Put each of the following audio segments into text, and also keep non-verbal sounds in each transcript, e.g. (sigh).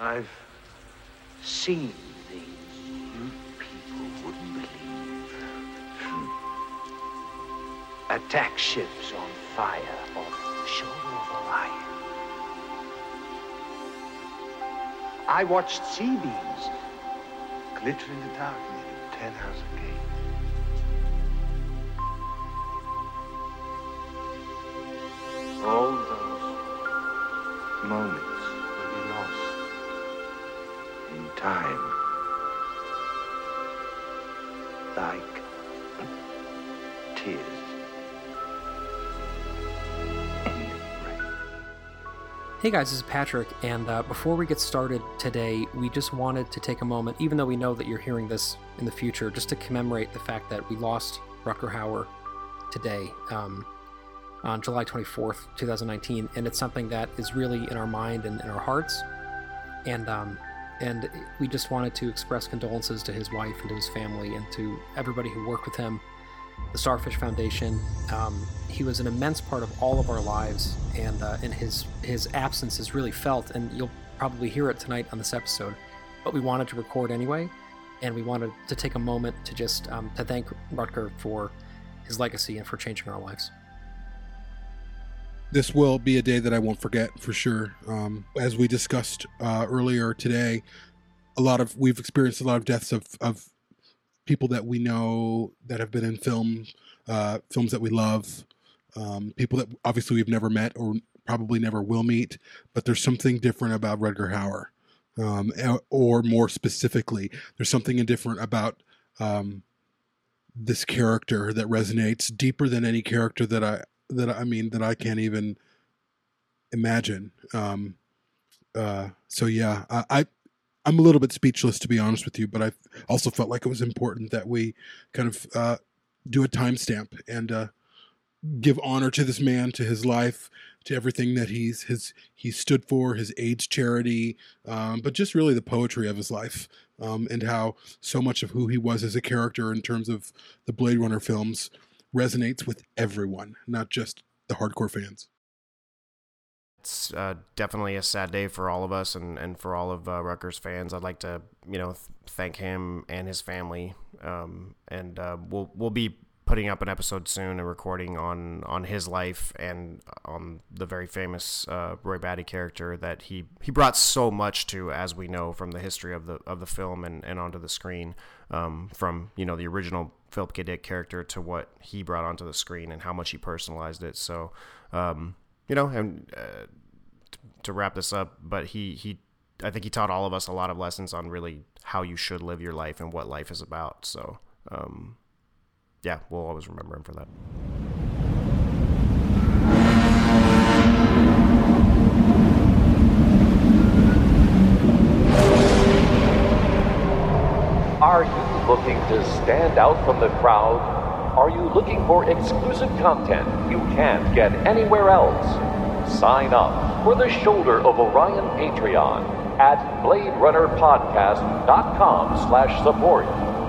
I've seen things you people wouldn't believe. Attack ships on fire off the shoulder of Orion. I watched C-beams glitter in the dark near Tannhäuser Gate. All those moments Hey guys, this is Patrick, and uh, before we get started today, we just wanted to take a moment, even though we know that you're hearing this in the future, just to commemorate the fact that we lost Rutger Hauer today um, on July 24th, 2019, and it's something that is really in our mind and in our hearts, and um, and we just wanted to express condolences to his wife and to his family and to everybody who worked with him, the Starfish Foundation. Um, he was an immense part of all of our lives, and uh, and his his absence is really felt, and you'll probably hear it tonight on this episode. But we wanted to record anyway, and we wanted to take a moment to just um, to thank Rutger for his legacy and for changing our lives. this will be a day that I won't forget for sure. Um, as we discussed uh, earlier today, a lot of we've experienced a lot of deaths of, of people that we know that have been in film, uh, films that we love, um, people that obviously we've never met or probably never will meet. But there's something different about Rutger Hauer, um, or more specifically, there's something different about um, this character that resonates deeper than any character that I that I mean that I can't even imagine. Um, uh, so yeah, I I'm a little bit speechless to be honest with you, but I also felt like it was important that we kind of uh, do a timestamp and uh, give honor to this man, to his life, to everything that he's his he stood for, his AIDS charity, um, but just really the poetry of his life um, and how so much of who he was as a character in terms of the Blade Runner films resonates with everyone, not just the hardcore fans. It's uh, definitely a sad day for all of us and, and for all of uh, Rutgers fans. I'd like to, you know, th- thank him and his family. Um, and uh, we'll we'll be putting up an episode soon and recording on on his life and on the very famous uh, Roy Batty character that he he brought so much to, as we know from the history of the of the film and, and onto the screen. Um, from you know the original Philip K. Dick character to what he brought onto the screen and how much he personalized it. So. Um, you know, and uh, to wrap this up, but he he I think he taught all of us a lot of lessons on really how you should live your life and what life is about. So, um, yeah, we'll always remember him for that. Are you looking to stand out from the crowd? Are you looking for exclusive content you can't get anywhere else? Sign up for the Shoulder of Orion Patreon at BladeRunnerPodcast.com slash support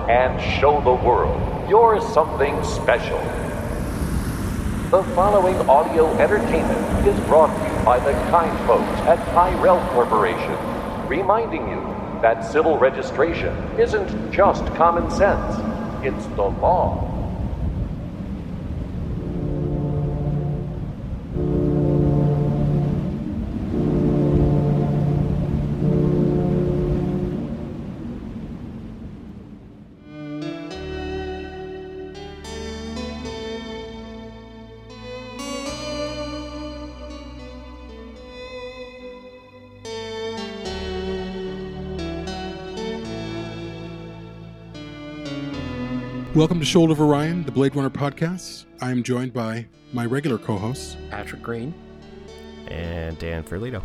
and show the world you're something special. The following audio entertainment is brought to you by the kind folks at Tyrell Corporation, reminding you that civil registration isn't just common sense, it's the law. Welcome to Shoulder of Orion, the Blade Runner podcast. I am joined by my regular co-hosts. Patrick Green. And Dan Ferlito.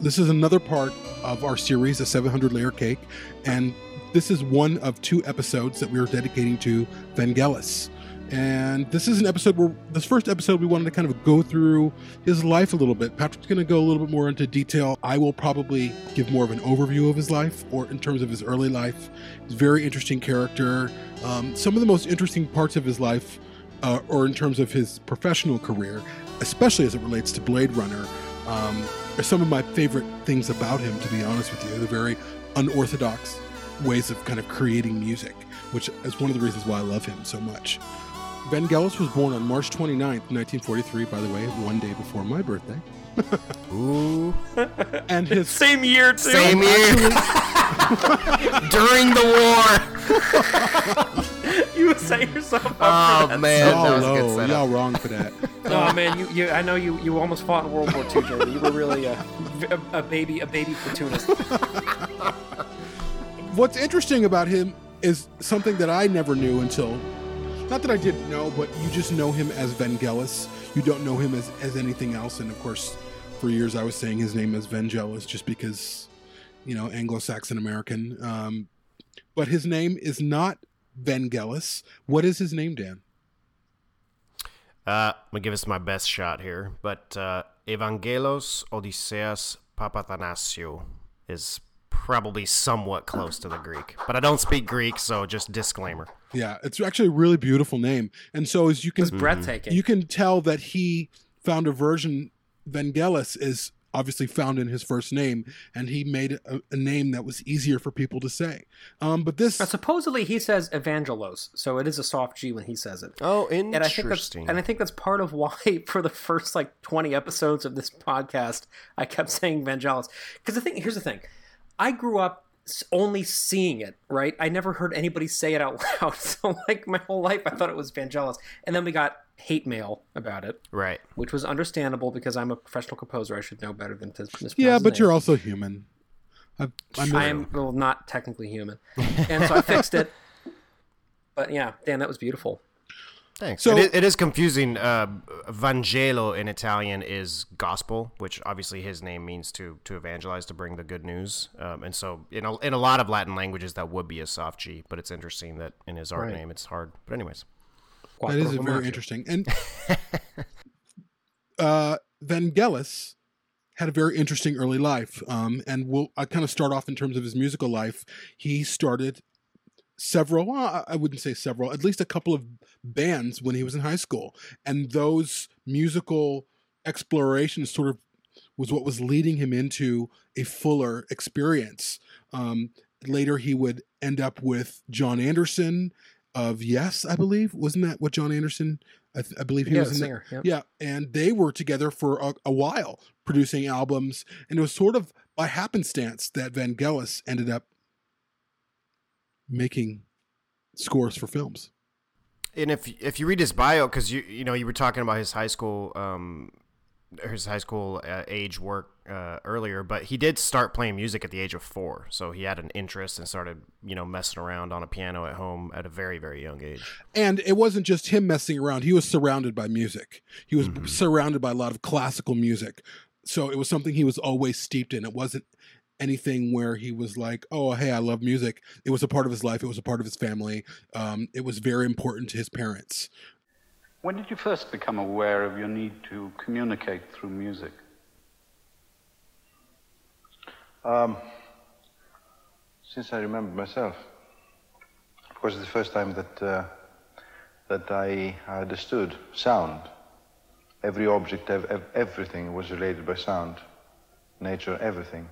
This is another part of our series, a 700 layer cake, and this is one of two episodes that we are dedicating to Vangelis. And this is an episode where this first episode we wanted to kind of go through his life a little bit. Patrick's going to go a little bit more into detail. I will probably give more of an overview of his life, or in terms of his early life. He's a very interesting character. Um, some of the most interesting parts of his life, uh, or in terms of his professional career, especially as it relates to Blade Runner, um, are some of my favorite things about him. To be honest with you, the very unorthodox ways of kind of creating music, which is one of the reasons why I love him so much. Vangelis was born on March 29th, 1943, by the way, one day before my birthday. (laughs) Ooh. And his Same year, too. Same year. (laughs) During the war. (laughs) You set yourself up Oh, for that. man. that oh was a good setup. y'all wrong for that. Oh man, you, you I know you, you almost fought in World War II, Jeremy. You were really a, a, a baby a baby platoonist. What's interesting about him is something that I never knew until, not that I didn't know, but you just know him as Vangelis. You don't know him as, as anything else. And of course, for years I was saying his name as Vangelis just because, you know, Anglo-Saxon American. Um, but his name is not Vangelis. What is his name, Dan? Uh, I'm gonna give us my best shot here, but uh, Evangelos Odysseus Papathanassiou is probably somewhat close to the Greek, but I don't speak Greek, so just disclaimer. Yeah, it's actually a really beautiful name. And so as you can It's breathtaking. you can tell that he found a version Vangelis is obviously found in his first name and he made a, a name that was easier for people to say um, but this Now, supposedly he says evangelos, so it is a soft G when he says it. Oh, And I think that's interesting. and I think that's part of why (laughs) for the first like 20 episodes of this podcast I kept saying Vangelis because the thing here's the thing. I grew up only seeing it, right? I never heard anybody say it out (laughs) loud. So like my whole life I thought it was Vangelis. And then we got hate mail about it, right. which was understandable because I'm a professional composer. I should know better than to mispronounce yeah his but name. you're also human I've, I'm, I am well, not technically human, and so I fixed it. (laughs) But yeah, Dan, that was beautiful. Thanks. So- it, is, it is confusing. Uh, Vangelo in Italian is gospel, which obviously his name means to to evangelize, to bring the good news. Um, and so, in a, in a lot of Latin languages, that would be a soft G. But it's interesting that in his art Right. name, it's hard. But anyways, that is very interesting and (laughs) uh, Vangelis had a very interesting early life um, and we'll I kind of start off in terms of his musical life he started several well, I- I wouldn't say several at least a couple of bands when he was in high school and those musical explorations sort of was what was leading him into a fuller experience um, later he would end up with Jon Anderson of Yes I believe wasn't that what Jon Anderson I, th- I believe he Yeah, was in singer. Yep. yeah, and they were together for a, a while producing albums, and it was sort of by happenstance that Van Vangelis ended up making scores for films. And if if you read his bio, because you you know you were talking about his high school um his high school uh, age work uh, earlier, but he did start playing music at the age of four, so he had an interest and started you know messing around on a piano at home at a very very young age. And it wasn't just him messing around; he was surrounded by music. He was surrounded by a lot of classical music, so it was something he was always steeped in. It wasn't anything where he was like, "Oh, hey, I love music." It was a part of his life. It was a part of his family. Um, it was very important to his parents. When did you first become aware of your need to communicate through music? Um, since I remember myself, of course, the first time that uh, that I understood sound. Every object, ev- ev- everything was related by sound. Nature, everything.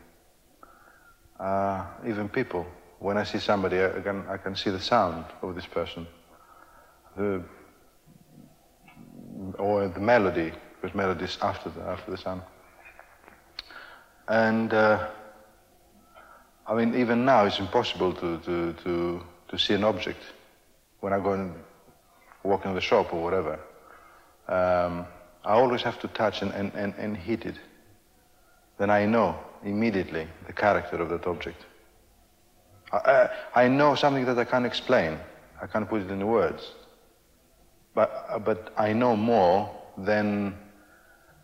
Uh, even people. When I see somebody, I can I can see the sound of this person. The or the melody, because melody is after the after the sound. And uh, I mean, even now it's impossible to, to, to, to see an object when I go and walk in the shop or whatever. Um, I always have to touch and, and, and, and hit it. Then I know immediately the character of that object. I, I, I know something that I can't explain. I can't put it into words. But, uh, but I know more than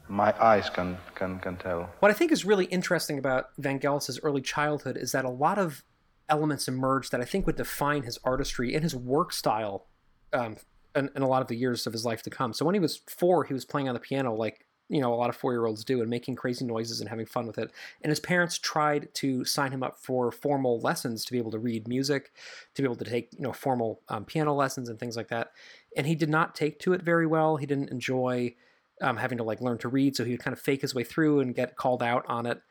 my eyes can, can, can tell. What I think is really interesting about Van Vangelis' early childhood is that a lot of elements emerged that I think would define his artistry and his work style um, in, in a lot of the years of his life to come. So when he was four, he was playing on the piano like you know a lot of four-year-olds do and making crazy noises and having fun with it. And his parents tried to sign him up for formal lessons to be able to read music, to be able to take you know formal um, piano lessons and things like that. And he did not take to it very well. He didn't enjoy um, having to like learn to read. So he would kind of fake his way through and get called out on it.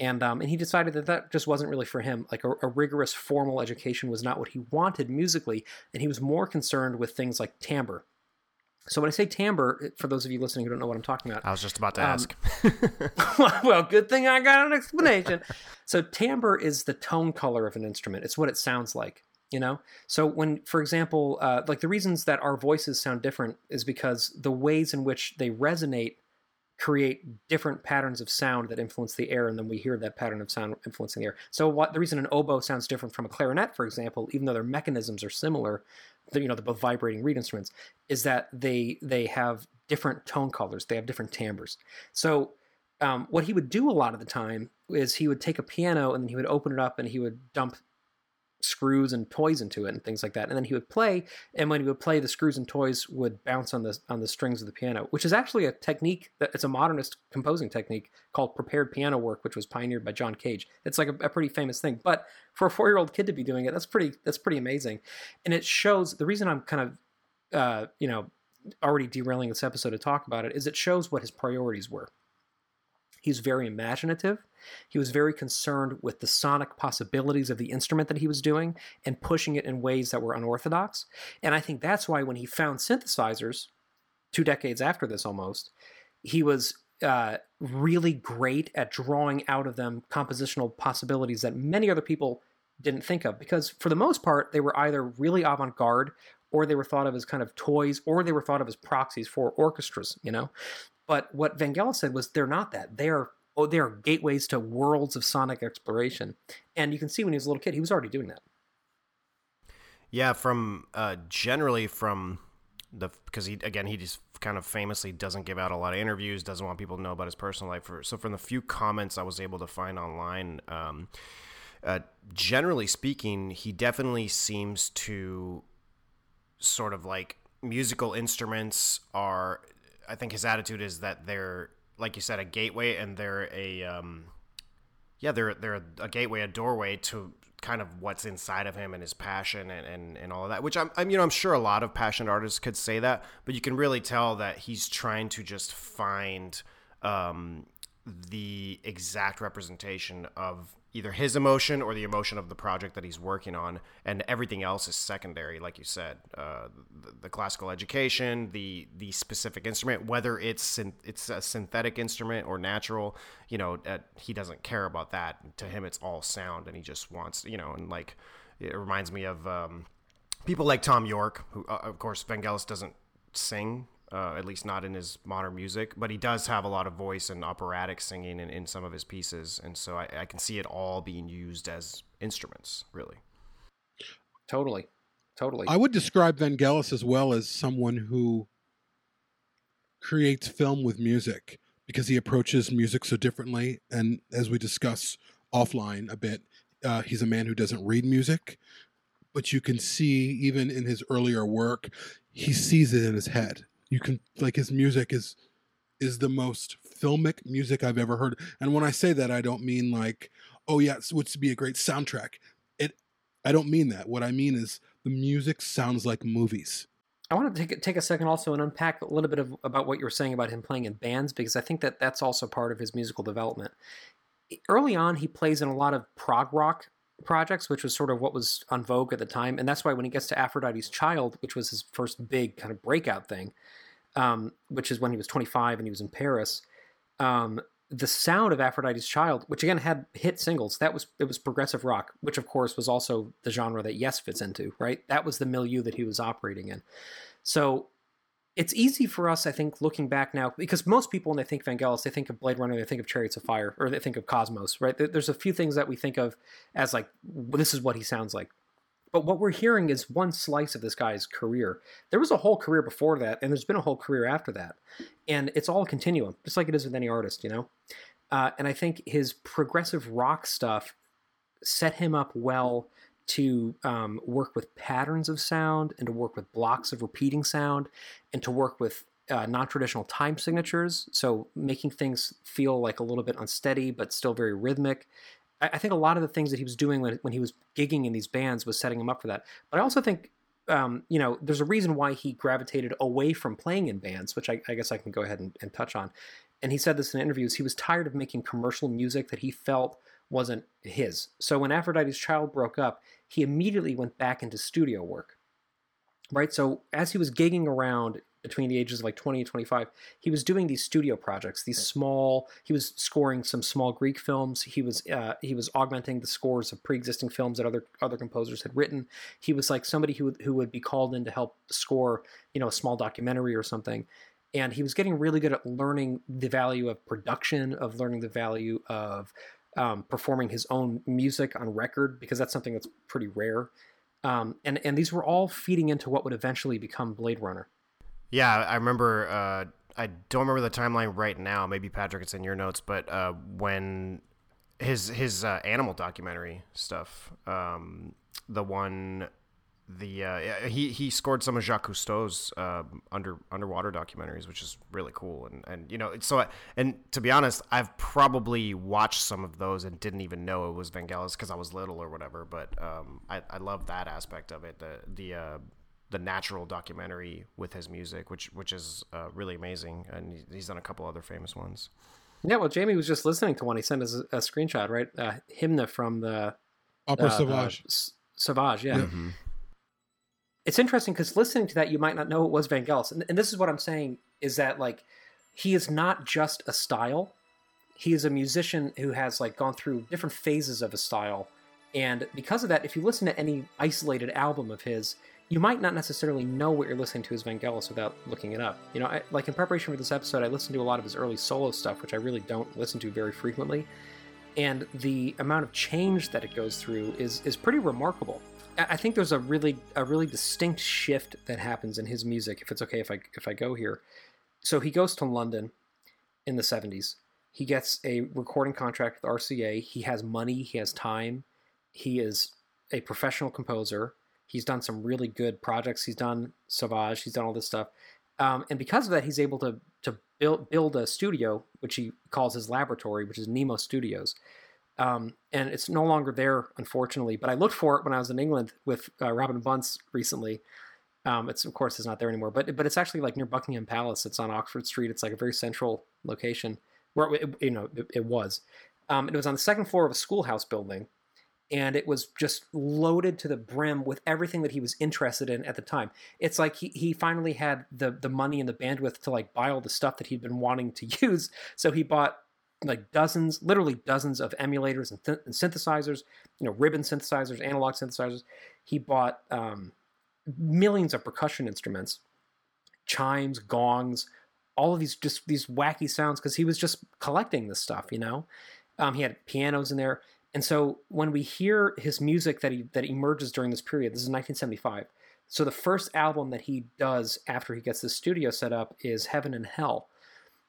And um, and he decided that that just wasn't really for him. Like a, a rigorous formal education was not what he wanted musically, and he was more concerned with things like timbre. So when I say timbre, for those of you listening who don't know what I'm talking about, I was just about to Um, ask. (laughs) well, good thing I got an explanation. so timbre is the tone color of an instrument. It's what it sounds like, you know? So when, for example, uh, like the reasons that our voices sound different is because the ways in which they resonate create different patterns of sound that influence the air, and then we hear that pattern of sound influencing the air. So what the reason an oboe sounds different from a clarinet, for example, even though their mechanisms are similar, the, you know, the vibrating reed instruments, is that they they have different tone colors. They have different timbres. So um, what he would do a lot of the time is he would take a piano and then he would open it up and he would dump screws and toys into it and things like that. And then he would play and when he would play the screws and toys would bounce on the on the strings of the piano which is actually a technique that it's a modernist composing technique called prepared piano work which was pioneered by John Cage. It's like a, a pretty famous thing but for a 4-year-old kid to be doing it that's pretty that's pretty amazing. And it shows the reason I'm kind of uh, you know already derailing this episode to talk about it is it shows what his priorities were He's very imaginative. He was very concerned with the sonic possibilities of the instrument that he was doing and pushing it in ways that were unorthodox. And I think that's why when he found synthesizers, two decades after this almost, he was uh, really great at drawing out of them compositional possibilities that many other people didn't think of. Because for the most part, they were either really avant garde or they were thought of as kind of toys or they were thought of as proxies for orchestras, you know? But what Vangelis said was they're not that. They are oh, they are gateways to worlds of sonic exploration. And you can see when he was a little kid, he was already doing that. Yeah, from uh, generally from the because he again he just kind of famously doesn't give out a lot of interviews, doesn't want people to know about his personal life. So from the few comments I was able to find online, um, uh, generally speaking, he definitely seems to sort of like musical instruments are. I think his attitude is that they're like you said a gateway and they're a um, yeah they're they're a gateway a doorway to kind of what's inside of him and his passion and, and, and all of that which I'm, I'm you know i'm sure a lot of passionate artists could say that but you can really tell that he's trying to just find um, the exact representation of either his emotion or the emotion of the project that he's working on and everything else is secondary like you said uh, the, the, classical education the the specific instrument whether it's it's a synthetic instrument or natural you know uh, he doesn't care about that. To him it's all sound and he just wants you know and like it reminds me of um, people like Thom Yorke who uh, of course Vangelis doesn't sing uh, at least not in his modern music, but he does have a lot of voice and operatic singing in, in some of his pieces, and so I, I can see it all being used as instruments, really. Totally, totally. I would describe Vangelis as well as someone who creates film with music because he approaches music so differently, and as we discuss offline a bit, uh, he's a man who doesn't read music, but you can see even in his earlier work, he sees it in his head you can like his music is is the most filmic music I've ever heard. And when I say that, I don't mean like, oh yeah, it would be a great soundtrack. It, I don't mean that. What I mean is the music sounds like movies. I want to take take a second also and unpack a little bit of about what you were saying about him playing in bands because I think that that's also part of his musical development. Early on, he plays in a lot of prog rock projects, which was sort of what was on vogue at the time, and that's why when he gets to Aphrodite's Child, which was his first big kind of breakout thing, um, which is when he was 25 and he was in Paris. Um, the sound of Aphrodite's Child, which again had hit singles, that was it was progressive rock, which of course was also the genre that Yes fits into, right? That was the milieu that he was operating in. So it's easy for us, I think, looking back now, because most people when they think Vangelis, they think of Blade Runner, they think of Chariots of Fire, or they think of Cosmos, right? There's a few things that we think of as like this is what he sounds like. But what we're hearing is one slice of this guy's career. There was a whole career before that, and there's been a whole career after that. And it's all a continuum, just like it is with any artist, you know? Uh, and I think his progressive rock stuff set him up well to um, work with patterns of sound and to work with blocks of repeating sound and to work with uh, non-traditional time signatures so making things feel like a little bit unsteady but still very rhythmic I, think a lot of the things that he was doing when, when he was gigging in these bands was setting him up for that. But I also think um, you know, there's a reason why he gravitated away from playing in bands, which I, I guess I can go ahead and, and touch on. And he said this in interviews. He was tired of making commercial music that he felt wasn't his. So when Aphrodite's Child broke up, he immediately went back into studio work. Right? So as he was gigging around between the ages of like 20 and 25 he was doing these studio projects these small he was scoring some small greek films. He was uh, he was augmenting the scores of pre-existing films that other other composers had written. He was like somebody who, who would be called in to help score you know a small documentary or something. And he was getting really good at learning the value of production of learning the value of um, performing his own music on record because that's something that's pretty rare. Um, and and these were all feeding into what would eventually become blade runner yeah, I remember. Uh, I don't remember the timeline right now. Maybe Patrick, it's in your notes. But uh, when his his uh, animal documentary stuff, um, the one, the uh, he he scored some of Jacques Cousteau's uh, under underwater documentaries, which is really cool. And and you know, so I, and to be honest, I've probably watched some of those and didn't even know it was Vangelis because I was little or whatever. But um, I I love that aspect of it. The the uh, the natural documentary with his music, which which is uh, really amazing, and he's done a couple other famous ones. Yeah, well, Jamie was just listening to one. He sent us a, a screenshot, right? Uh, Hymne from the Opera uh, Sauvage. S- Sauvage, yeah. Yeah. It's interesting because listening to that, you might not know it was Vangelis, and, and this is what I'm saying is that like he is not just a style; he is a musician who has like gone through different phases of a style, and because of that, if you listen to any isolated album of his, you might not necessarily know what you're listening to as Vangelis without looking it up. You know, I, like in preparation for this episode, I listened to a lot of his early solo stuff, which I really don't listen to very frequently, and the amount of change that it goes through is is pretty remarkable. I I think there's a really a really distinct shift that happens in his music. If it's okay if I if I go here, so he goes to London in the 70s. He gets a recording contract with RCA. He has money. He has time. He is a professional composer. He's done some really good projects. He's done Sauvage. He's done all this stuff, um, and because of that, he's able to to build build a studio, which he calls his laboratory, which is Nemo Studios. Um, and it's no longer there, unfortunately. But I looked for it when I was in England with uh, Robin Bunce recently. Um, it's of course it's not there anymore, but but it's actually like near Buckingham Palace. It's on Oxford Street. It's like a very central location where it, you know it, it was. Um, it was on the second floor of a schoolhouse building, and it was just loaded to the brim with everything that he was interested in at the time. It's like he, he finally had the the money and the bandwidth to like buy all the stuff that he'd been wanting to (laughs) use. So he bought like dozens, literally dozens of emulators and, th- and synthesizers, you know, ribbon synthesizers, analog synthesizers. He bought um, millions of percussion instruments, chimes, gongs, all of these just these wacky sounds because he was just collecting this stuff, you know. Um, he had pianos in there, and so when we hear his music that he that emerges during this period, this is 1975. So the first album that he does after he gets the studio set up is Heaven and Hell.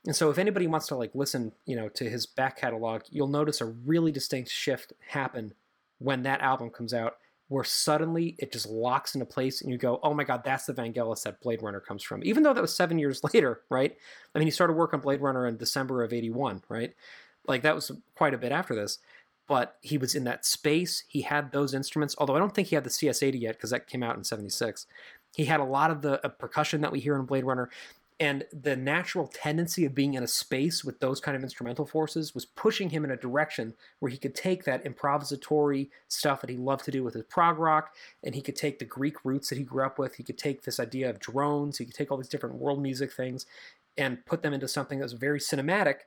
And so if anybody wants to like listen, you know, to his back catalog, you'll notice a really distinct shift happen when that album comes out where suddenly it just locks into place and you go, "Oh my god, that's the Vangelis that Blade Runner comes from." Even though that was 7 years (laughs) later, right? I mean, he started work on Blade Runner in December of 81, right? Like that was quite a bit after this but he was in that space. He had those instruments, although I don't think he had the CS80 yet because that came out in 76. He had a lot of the uh, percussion that we hear in Blade Runner. And the natural tendency of being in a space with those kind of instrumental forces was pushing him in a direction where he could take that improvisatory stuff that he loved to do with his prog rock, and he could take the Greek roots that he grew up with. He could take this idea of drones, he could take all these different world music things and put them into something that was very cinematic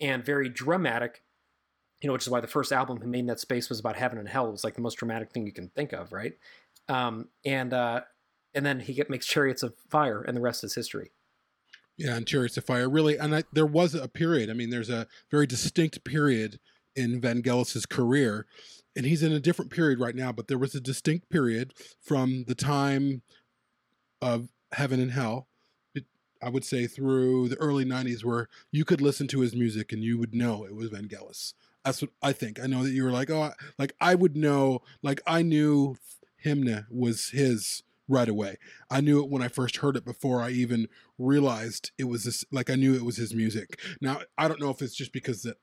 and very dramatic you know, which is why the first album he made in that space was about heaven and hell. It was like the most dramatic thing you can think of, right? Um, and uh, and then he get, makes Chariots of Fire, and the rest is history. Yeah, and Chariots of Fire really, and I, there was a period. I mean, there's a very distinct period in Vangelis's career, and he's in a different period right now. But there was a distinct period from the time of Heaven and Hell, I would say through the early '90s, where you could listen to his music and you would know it was Vangelis. That's what I think. I know that you were like, oh, like I would know, like I knew Hymne was his right away. I knew it when I first heard it before I even realized it was this. Like I knew it was his music. Now I don't know if it's just because that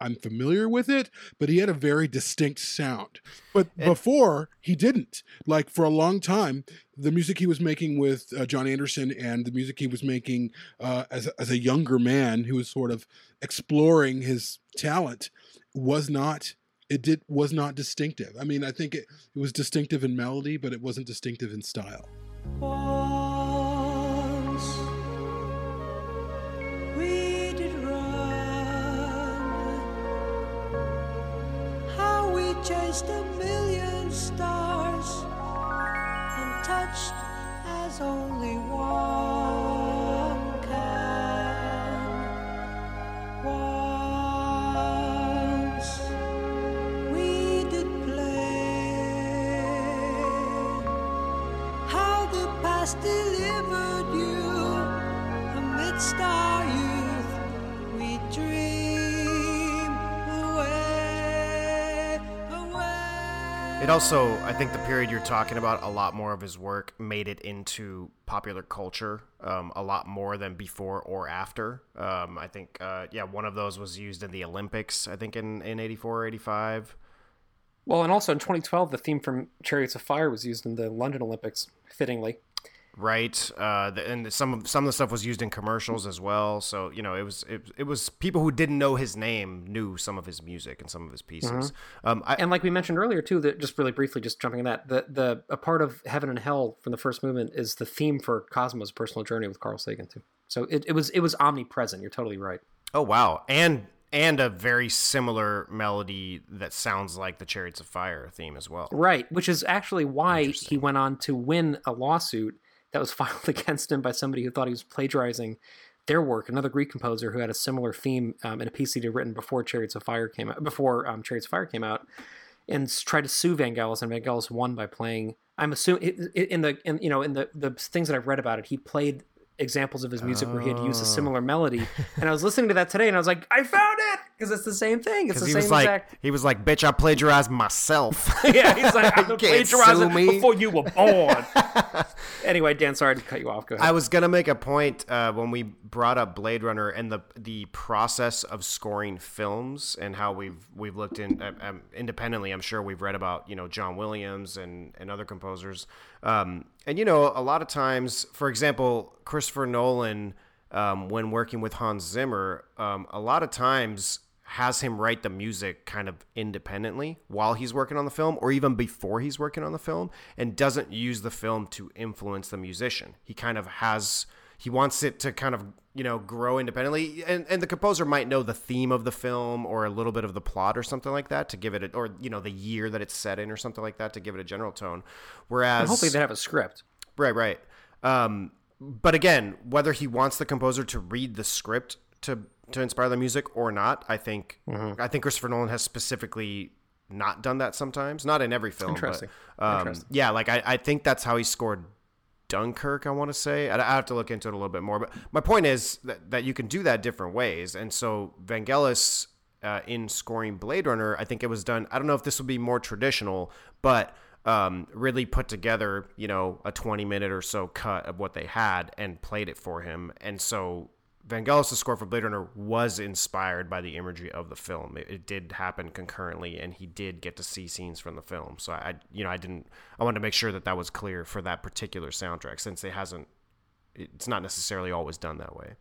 I'm familiar with it, but he had a very distinct sound. But It- before he didn't. Like for a long time, the music he was making with uh, Jon Anderson and the music he was making uh, as a, as a younger man who was sort of exploring his talent was not it did was not distinctive. I mean, I think it, it was distinctive in melody, but it wasn't distinctive in style. Once we a million stars and touched as only one can. Once we did play how the past delivered you amidst our It also, I think, the period you're talking about, a lot more of his work made it into popular culture, um, a lot more than before or after. Um, I think, uh, yeah, one of those was used in the Olympics. I think in in '84 or '85. Well, and also in 2012, the theme from Chariots of Fire was used in the London Olympics, fittingly. Right? Uh, the, and some of some of the stuff was used in commercials as well. So you know, it was it, it was people who didn't know his name knew some of his music and some of his pieces. Um, I, And like we mentioned earlier too, that just really briefly, just jumping in that, the the a part of Heaven and Hell from the first movement is the theme for Cosmos personal journey with Carl Sagan too. So it, it was it was omnipresent. You're totally right. oh wow, and and a very similar melody that sounds like the Chariots of Fire theme as well. Right, which is actually why he went on to win a lawsuit that was (laughs) filed against him by somebody who thought he was plagiarizing their work. Another Greek composer who had a similar theme um, in a piece he'd written before Chariots of Fire came out, before um, Chariots of Fire came out, and tried to sue Vangelis, and Vangelis won by playing. I'm assuming in the in you know in the the things that I've read about it, he played examples of his music where he had used a similar melody, (laughs) and I was listening to that today, and I was like, I found it because it's the same thing. It's the he same was like exact. he was like, "Bitch, I plagiarized myself." (laughs) Yeah, he's like, I'm (laughs) You the can't plagiarizer sue me. before you were born. anyway, Dan, sorry to cut you off. Go ahead. I was gonna make a point uh, when we brought up Blade Runner and the the process of scoring films and how we've we've looked in um, independently. I'm sure we've read about you know John Williams and and other composers. Um, and you know a lot of times, for example, Christopher Nolan, um, when working with Hans Zimmer, um, a lot of times has him write the music kind of independently while he's working on the film or even before he's working on the film and doesn't use the film to influence the musician. He kind of has he wants it to kind of, you know, grow independently and and the composer might know the theme of the film or a little bit of the plot or something like that to give it a, or you know the year that it's set in or something like that to give it a general tone. Whereas And hopefully they have a script. Right, right. Um, but again, whether he wants the composer to read the script to to inspire the music or not, I think Mm-hmm. I think Christopher Nolan has specifically not done that sometimes. Not in every film. but, Interesting. um, Interesting. Yeah, like I, I think that's how he scored Dunkirk. I want to say I, have to look into it a little bit more. But my point is that, that you can do that different ways, and so Vangelis. Uh, in scoring Blade Runner, I think it was done. I don't know if this would be more traditional, but um, really put together, you know, a 20 minute or so cut of what they had and played it for him. And so Vangelis' score for Blade Runner was inspired by the imagery of the film. It, it did happen concurrently, and he did get to see scenes from the film. So I, you know, I didn't. I wanted to make sure that that was clear for that particular soundtrack, since it hasn't. It's not necessarily always done that way.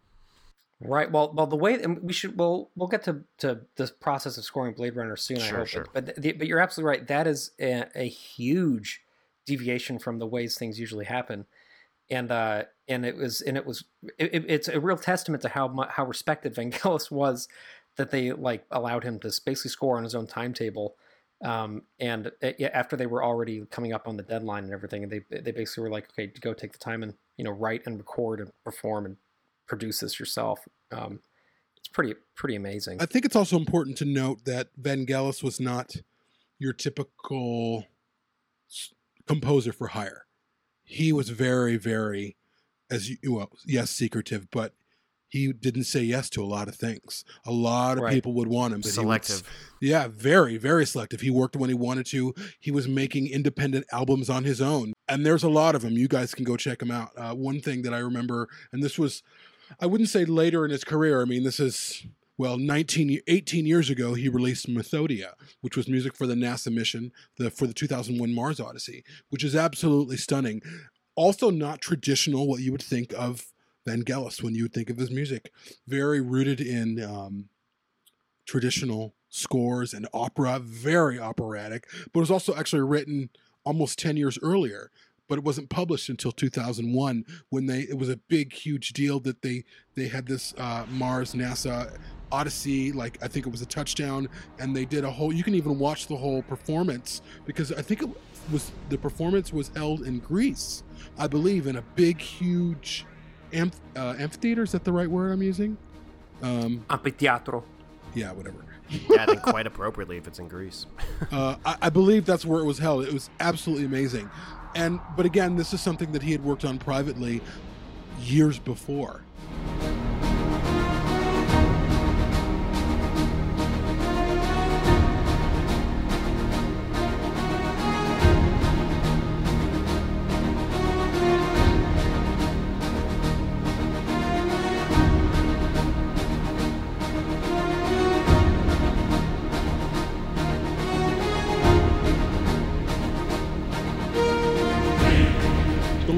Right. Well, well, the way and we should we'll we'll get to to this process of scoring Blade Runner soon. I Sure, hope. sure. But but, the, but you're absolutely right. That is a, a huge deviation from the ways things usually happen, and uh and it was and it was it, it- it's a real testament to how how respected (laughs) Vangelis was that they like allowed him to basically score on his own timetable. Um, and uh, yeah, after they were already coming up on the deadline and everything, and they they basically were like, okay, go take the time and you know write and record and perform and produce this yourself. Um, it's pretty pretty amazing. I think it's also important to note that Vangelis was not your typical composer for hire. He was very, very, as you well, yes, secretive, but he didn't say yes to a lot of things. A lot of Right. people would want him, but would Selective. yeah, very, very selective. He worked when he wanted to. He was making independent albums on his own. And there's a lot of them. You guys can go check them out. Uh, one thing that I remember, and this was, I wouldn't say later in his career. I mean, this is Well, 19, 18 years ago, he released Mythodea, which was music for the NASA mission the, for the 2001 Mars Odyssey, which is absolutely stunning. Also, not traditional, what you would think of Vangelis when you would think of his music. Very rooted in um, traditional scores and opera, very operatic, but it was also actually written almost 10 years earlier but it wasn't published until 2001 when they it was a big huge deal that they they had this uh, Mars NASA Odyssey like I think it was a touchdown and they did a whole you can even watch the whole performance because I think it was the performance was held in Greece I believe in a big huge amph, uh, amphitheater is that the right word I'm using um, Amphitheatro. yeah whatever yeah, I think (laughs) quite appropriately if it's in Greece. uh, I, I believe that's where it was held. It was absolutely amazing, and but again, this is something that he had worked on privately years before.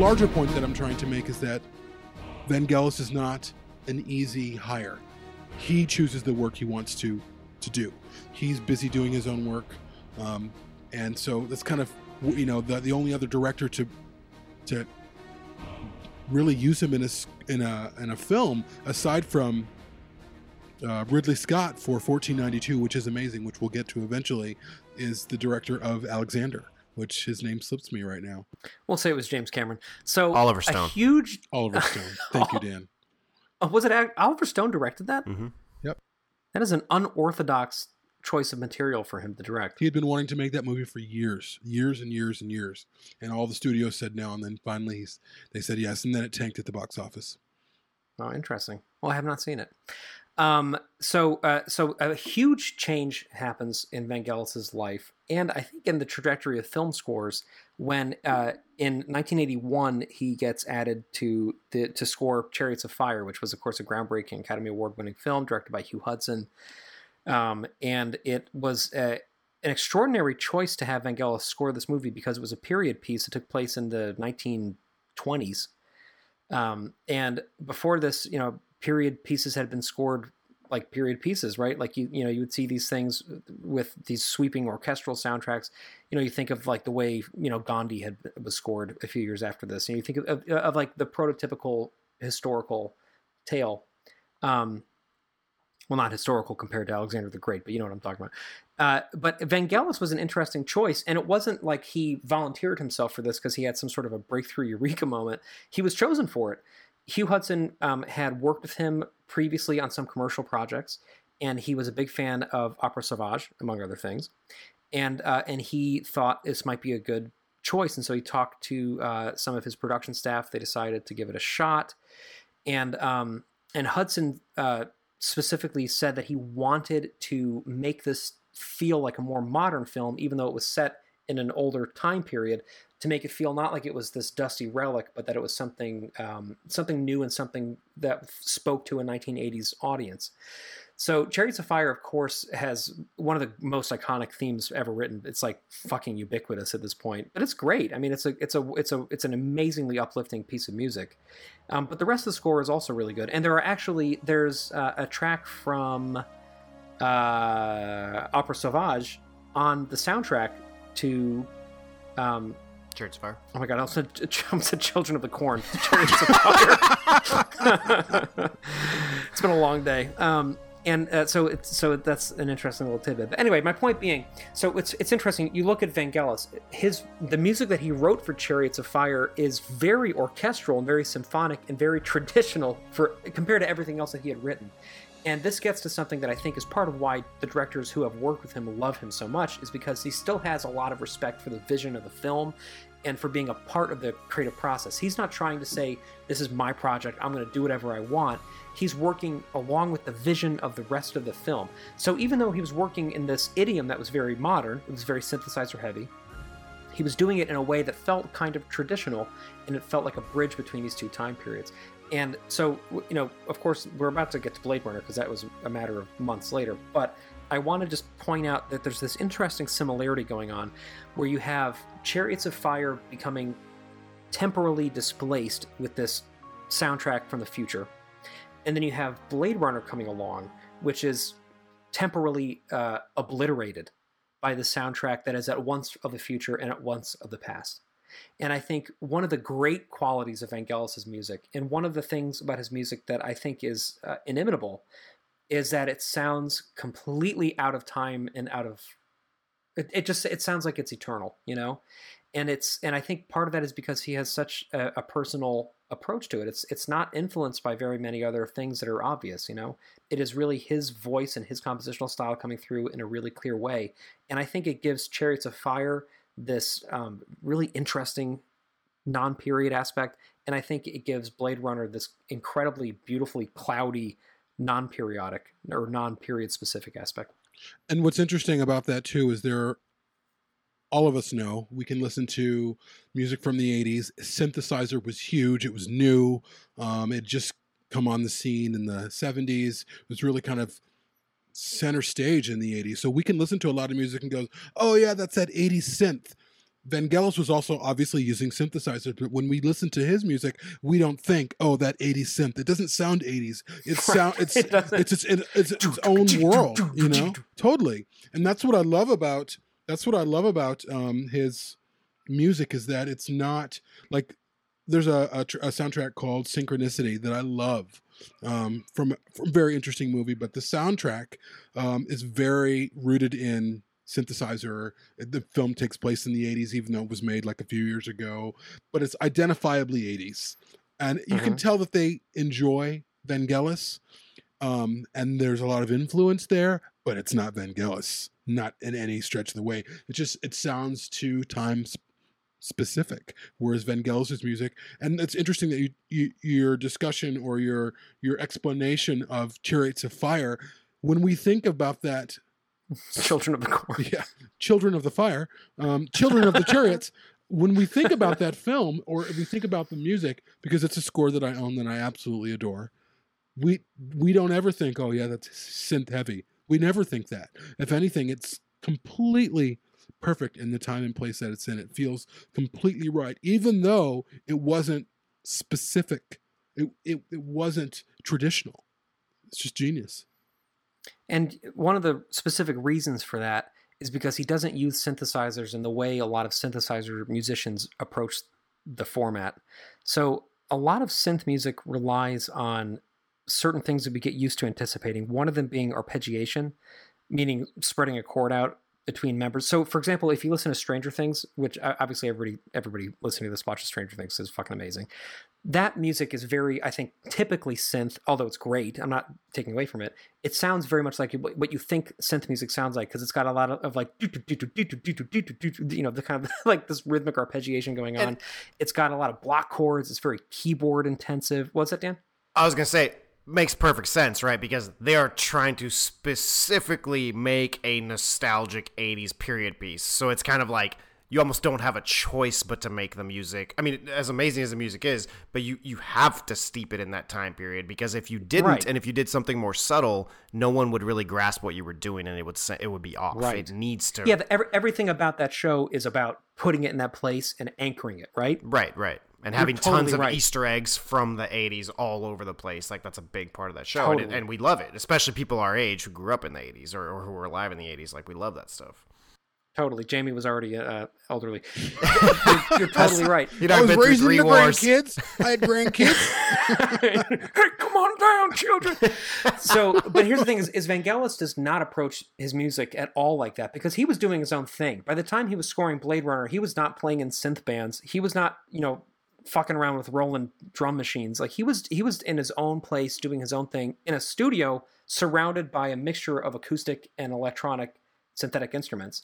Larger point that I'm trying to make is that Vangelis is not an easy hire. He chooses the work he wants to to do. He's busy doing his own work, um, and so that's kind of you know the the only other director to to really use him in a in a in a film aside from uh, Ridley Scott for 1492, which is amazing, which we'll get to eventually, is the director of Alexander, which his name slips me right now. We'll say it was James Cameron. So Oliver A Stone. huge. Oliver Stone. Thank you, Dan. (laughs) Oh, was it Oliver Stone directed that? Mm-hmm. Yep. That is an unorthodox choice of material for him to direct. He had been wanting to make that movie for years, years and years and years, and all the studios said no, and then finally he's, they said yes, and then it tanked at the box office. Oh, interesting. Well, I have not seen it. Um, so, uh, so a huge change happens in Vangelis's life, and I think in the trajectory of film scores when uh, in 1981 he gets added to the to score *Chariots of Fire*, which was, of course, a groundbreaking Academy Award-winning film directed by Hugh Hudson, um, and it was uh an extraordinary choice to have Vangelis score this movie because it was a period piece that took place in the 1920s. Um, and before this, you know, period pieces had been scored like period pieces, right? Like you, you know, you would see these things with these sweeping orchestral soundtracks. You know, you think of like the way you know Gandhi had was scored a few years after this, and you think of, of, of like the prototypical historical tale. Um, well, not historical compared to Alexander the Great, but you know what I'm talking about. Uh, but Vangelis was an interesting choice, and it wasn't like he volunteered himself for this because he had some sort of a breakthrough eureka (laughs) moment. He was chosen for it. Hugh Hudson um, had worked with him previously on some commercial projects, and he was a big fan of Opera Sauvage, among other things. And uh, and he thought this might be a good choice, and so he talked to uh, some of his production staff. They decided to give it a shot, and um, and Hudson uh, specifically said that he wanted to make this feel like a more modern film, even though it was set in an older time period, to make it feel not like it was this dusty relic, but that it was something um, something new and something that spoke to a 1980s audience. So, Chariots of Fire, of course, has one of the most iconic themes ever written. It's like fucking ubiquitous at this point, but it's great. I mean, it's a it's a it's a it's an amazingly uplifting piece of music. Um, but the rest of the score is also really good, and there are actually there's uh, a track from uh, Opera Sauvage on the soundtrack to. Um, Church of Fire. Oh my god! I also (laughs) I said "Children of the Corn." (laughs) Chariots of Fire. (laughs) it's been a long day. Um, and uh, so it's so that's an interesting little tidbit. But anyway, my point being, so it's it's interesting. You look at Vangelis. His the music that he wrote for Chariots of Fire is very orchestral and very symphonic and very traditional for compared to everything else that he had written. And this gets to something that I think is part of why the directors who have worked with him love him so much, is because he still has a lot of respect for the vision of the film and for being a part of the creative process. He's not trying to say, This is my project, I'm going to do whatever I want. He's working along with the vision of the rest of the film. So even though he was working in this idiom that was very modern, it was very synthesizer heavy, he was doing it in a way that felt kind of traditional and it felt like a bridge between these two time periods And so, you know, of course, we're about to get to Blade Runner because that was a matter of months later. But I want to just point out that there's this interesting similarity going on where you have Chariots of Fire becoming temporally displaced with this soundtrack from the future. And then you have Blade Runner coming along, which is temporally uh, obliterated by the soundtrack that is at once of the future and at once of the past. And I think one of the great qualities of Vangelis' music, and one of the things about his music that I think is uh, inimitable, is that it sounds completely out of time and out of it, it just it sounds like it's eternal, you know? And it's and I think part of that is because he has such a, a personal approach to it. It's it's not influenced by very many other things that are obvious, you know. It is really his voice and his compositional style coming through in a really clear way. And I think it gives Chariots of Fire this um, really interesting non-period aspect, and I think it gives Blade Runner this incredibly beautifully cloudy non-periodic or non-period specific aspect. And what's interesting about that too is there all of us know we can listen to music from the 80s synthesizer was huge. It was new. Um, it just come on the scene in the 70s it was really kind of center stage in the 80s so we can listen to a lot of music and go oh yeah that's that 80s synth Vangelis was also obviously using synthesizers, but when we listen to his music, we don't think, "Oh, that 80s synth." It doesn't sound 80s. It (laughs) sound it's It doesn't. it's its, it's its own world, you know. Totally, and that's what I love about that's what I love about um, his music is that it's not like there's a, a, tr- a soundtrack called Synchronicity that I love um, from from a very interesting movie, but the soundtrack um, is very rooted in synthesizer. The film takes place in the 80s, even though it was made like a few years ago, but it's identifiably 80s. And you can Mhm. tell that they enjoy Vangelis. Um, and there's a lot of influence there, but it's not Vangelis, not in any stretch of the way. It just it sounds too time-specific, Whereas Vangelis's music, and it's interesting that you, you your discussion or your your explanation of Chariots of Fire, when we think about that (laughs) Children of the Corn. yeah, Children of the Fire, um, Children of the Chariots. When we think about that film, or if we think about the music, because it's a score that I own that I absolutely adore, we we don't ever think, oh yeah, that's synth heavy. We never think that. If anything, it's completely perfect in the time and place that it's in. It feels completely right, even though it wasn't specific. It it, it wasn't traditional. It's just genius. And one of the specific reasons for that is because he doesn't use synthesizers in the way a lot of synthesizer musicians approach the format. So a lot of synth music relies on certain things that we get used to anticipating. One of them being arpeggiation, meaning spreading a chord out between members. So, for example, if you listen to Stranger Things, which uh, obviously everybody everybody listening to this watches Stranger Things is fucking amazing. That music is very, I think, typically synth. Although it's great, I'm not taking away from it. It sounds very much like what you think synth music sounds like because it's got a lot of, of like you know the kind of like this rhythmic arpeggiation going on. And- it's got a lot of block chords. It's very keyboard intensive. What's that, Dan? I was gonna say makes perfect sense, right? Because they are trying to specifically make a nostalgic '80s period piece, so it's kind of like you almost don't have a choice but to make the music. I mean, as amazing as the music is, but you you have to steep it in that time period because if you didn't, Right. and if you did something more subtle, no one would really grasp what you were doing, and it would it would be off. Right. It needs to. Yeah, the, every, everything about that show is about putting it in that place and anchoring it, right? Right, right. And You're having totally tons of right. Easter eggs from the 80s all over the place. Like, that's a big part of that show. And, and we love it, especially people our age who grew up in the 80s or, or who were alive in the 80s. Like, we love that stuff. Totally. Jamie was already uh, elderly. (laughs) you're, you're totally right. You know, I was been through raising three the wars. grandkids. I had grandkids. (laughs) hey, come on down, children. So, but here's the thing: is, is Vangelis does not approach his music at all like that because he was doing his own thing. By the time he was scoring Blade Runner, he was not playing in synth bands. He was not, you know, fucking around with rolling drum machines. Like he was, he was in his own place doing his own thing in a studio surrounded by a mixture of acoustic and electronic synthetic instruments,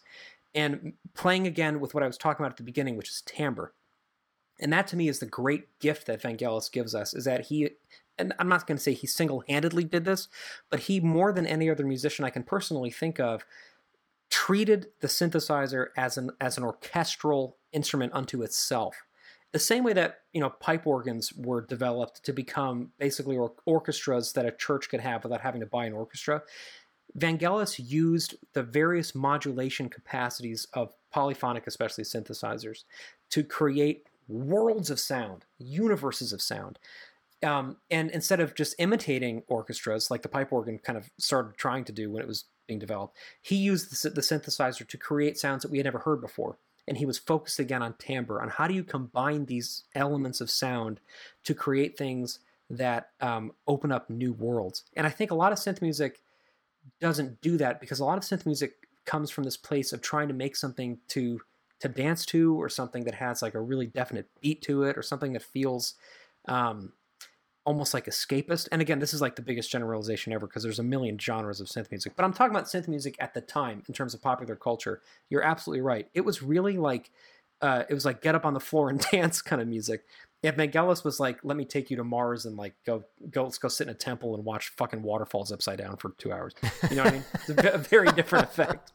and playing again with what I was talking about at the beginning, which is timbre. And that to me is the great gift that Vangelis gives us is that he and I'm not going to say he single-handedly did this, but he more than any other musician I can personally think of treated the synthesizer as an as an orchestral instrument unto itself. the same way that you know pipe organs were developed to become basically or- orchestras that a church could have without having to buy an orchestra vangelis used the various modulation capacities of polyphonic especially synthesizers to create worlds of sound universes of sound. Um, and instead of just imitating orchestras like the pipe organ kind of started trying to do when it was being developed he used the, the synthesizer to create sounds that we had never heard before. And he was focused again on timbre on how do you combine these elements of sound to create things that um, open up new worlds. And i think a lot of synth music doesn't do that because a lot of synth music comes from this place of trying to make something to to dance to or something that has like a really definite beat to it or something that feels um, almost like escapist. And again, this is like the biggest generalization ever because there's a million genres of synth music. But I'm talking about synth music at the time in terms of popular culture. You're absolutely right. It was really like uh, it was like get up on the floor and (laughs) dance kind of music. If Vangelis was like, let me take you to Mars and like go go let's go sit in a temple and watch fucking waterfalls upside down for two hours. You know what I mean? It's a, a (laughs) very different effect.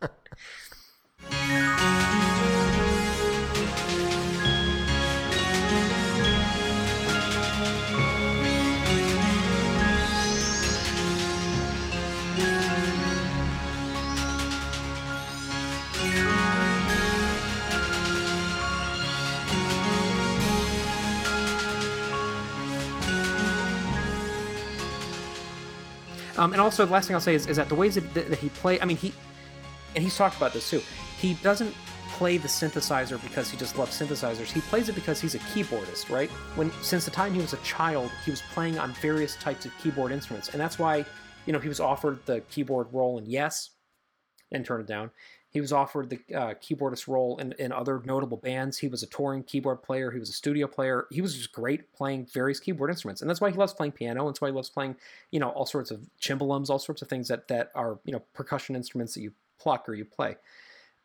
(laughs) Um, and also, the last thing I'll say is, is that the ways that, that he play, I mean, he, and he's talked about this too. He doesn't play the synthesizer because he just loves synthesizers. He plays it because he's a keyboardist, right? When since the time he was a child, he was playing on various types of keyboard instruments, and that's why, you know, he was offered the keyboard role in Yes, and turned it down. He was offered the uh, keyboardist role in, in other notable bands. He was a touring keyboard player. He was a studio player. He was just great playing various keyboard instruments, and that's why he loves playing piano. And that's why he loves playing, you know, all sorts of cimbaloms, all sorts of things that that are you know percussion instruments that you pluck or you play.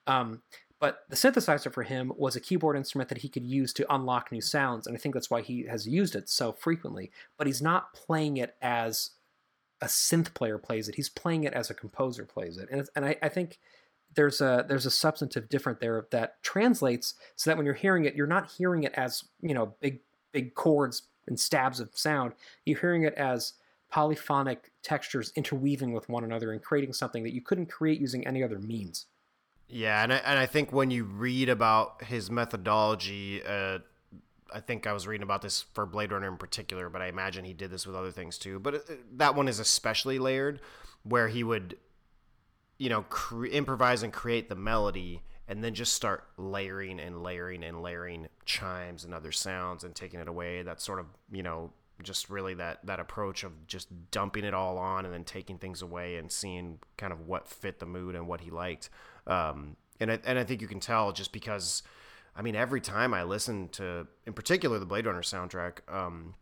Um, but the synthesizer for him was a keyboard instrument that he could use to unlock new sounds, and I think that's why he has used it so frequently. But he's not playing it as a synth player plays it. He's playing it as a composer plays it, and and I, I think there's a there's a substantive difference there that translates so that when you're hearing it, you're not hearing it as you know big big chords and stabs of sound. You're hearing it as polyphonic textures interweaving with one another and creating something that you couldn't create using any other means. Yeah, and I, and I think when you read about his methodology, uh, I think I was reading about this for Blade Runner in particular, but I imagine he did this with other things too. But uh, that one is especially layered, where he would, you know, cre- improvise and create the melody, and then just start layering and layering and layering chimes and other sounds and taking it away. That sort of, you know, just really that that approach of just dumping it all on and then taking things away and seeing kind of what fit the mood and what he liked. Um, and I, and I think you can tell just because, I mean, every time I listen to, in particular, the Blade Runner soundtrack, um,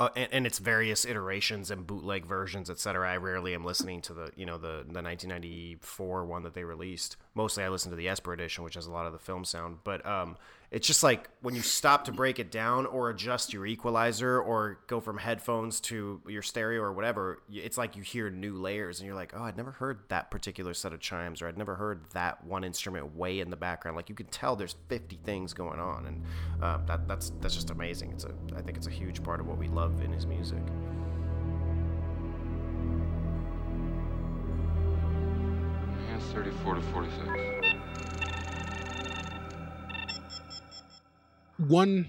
uh, and, and, its various iterations and bootleg versions, etc. I rarely am listening to the you know the the 1994 one that they released. Mostly, I listen to the Esper edition, which has a lot of the film sound. But um, it's just like when you stop to break it down or adjust your equalizer or go from headphones to your stereo or whatever, it's like you hear new layers and you're like, oh, I'd never heard that particular set of chimes or I'd never heard that one instrument way in the background. Like you can tell there's 50 things going on, and um, that that's that's just amazing. It's a I think it's a huge part of what we love in his music. Yeah, 34 to 46. One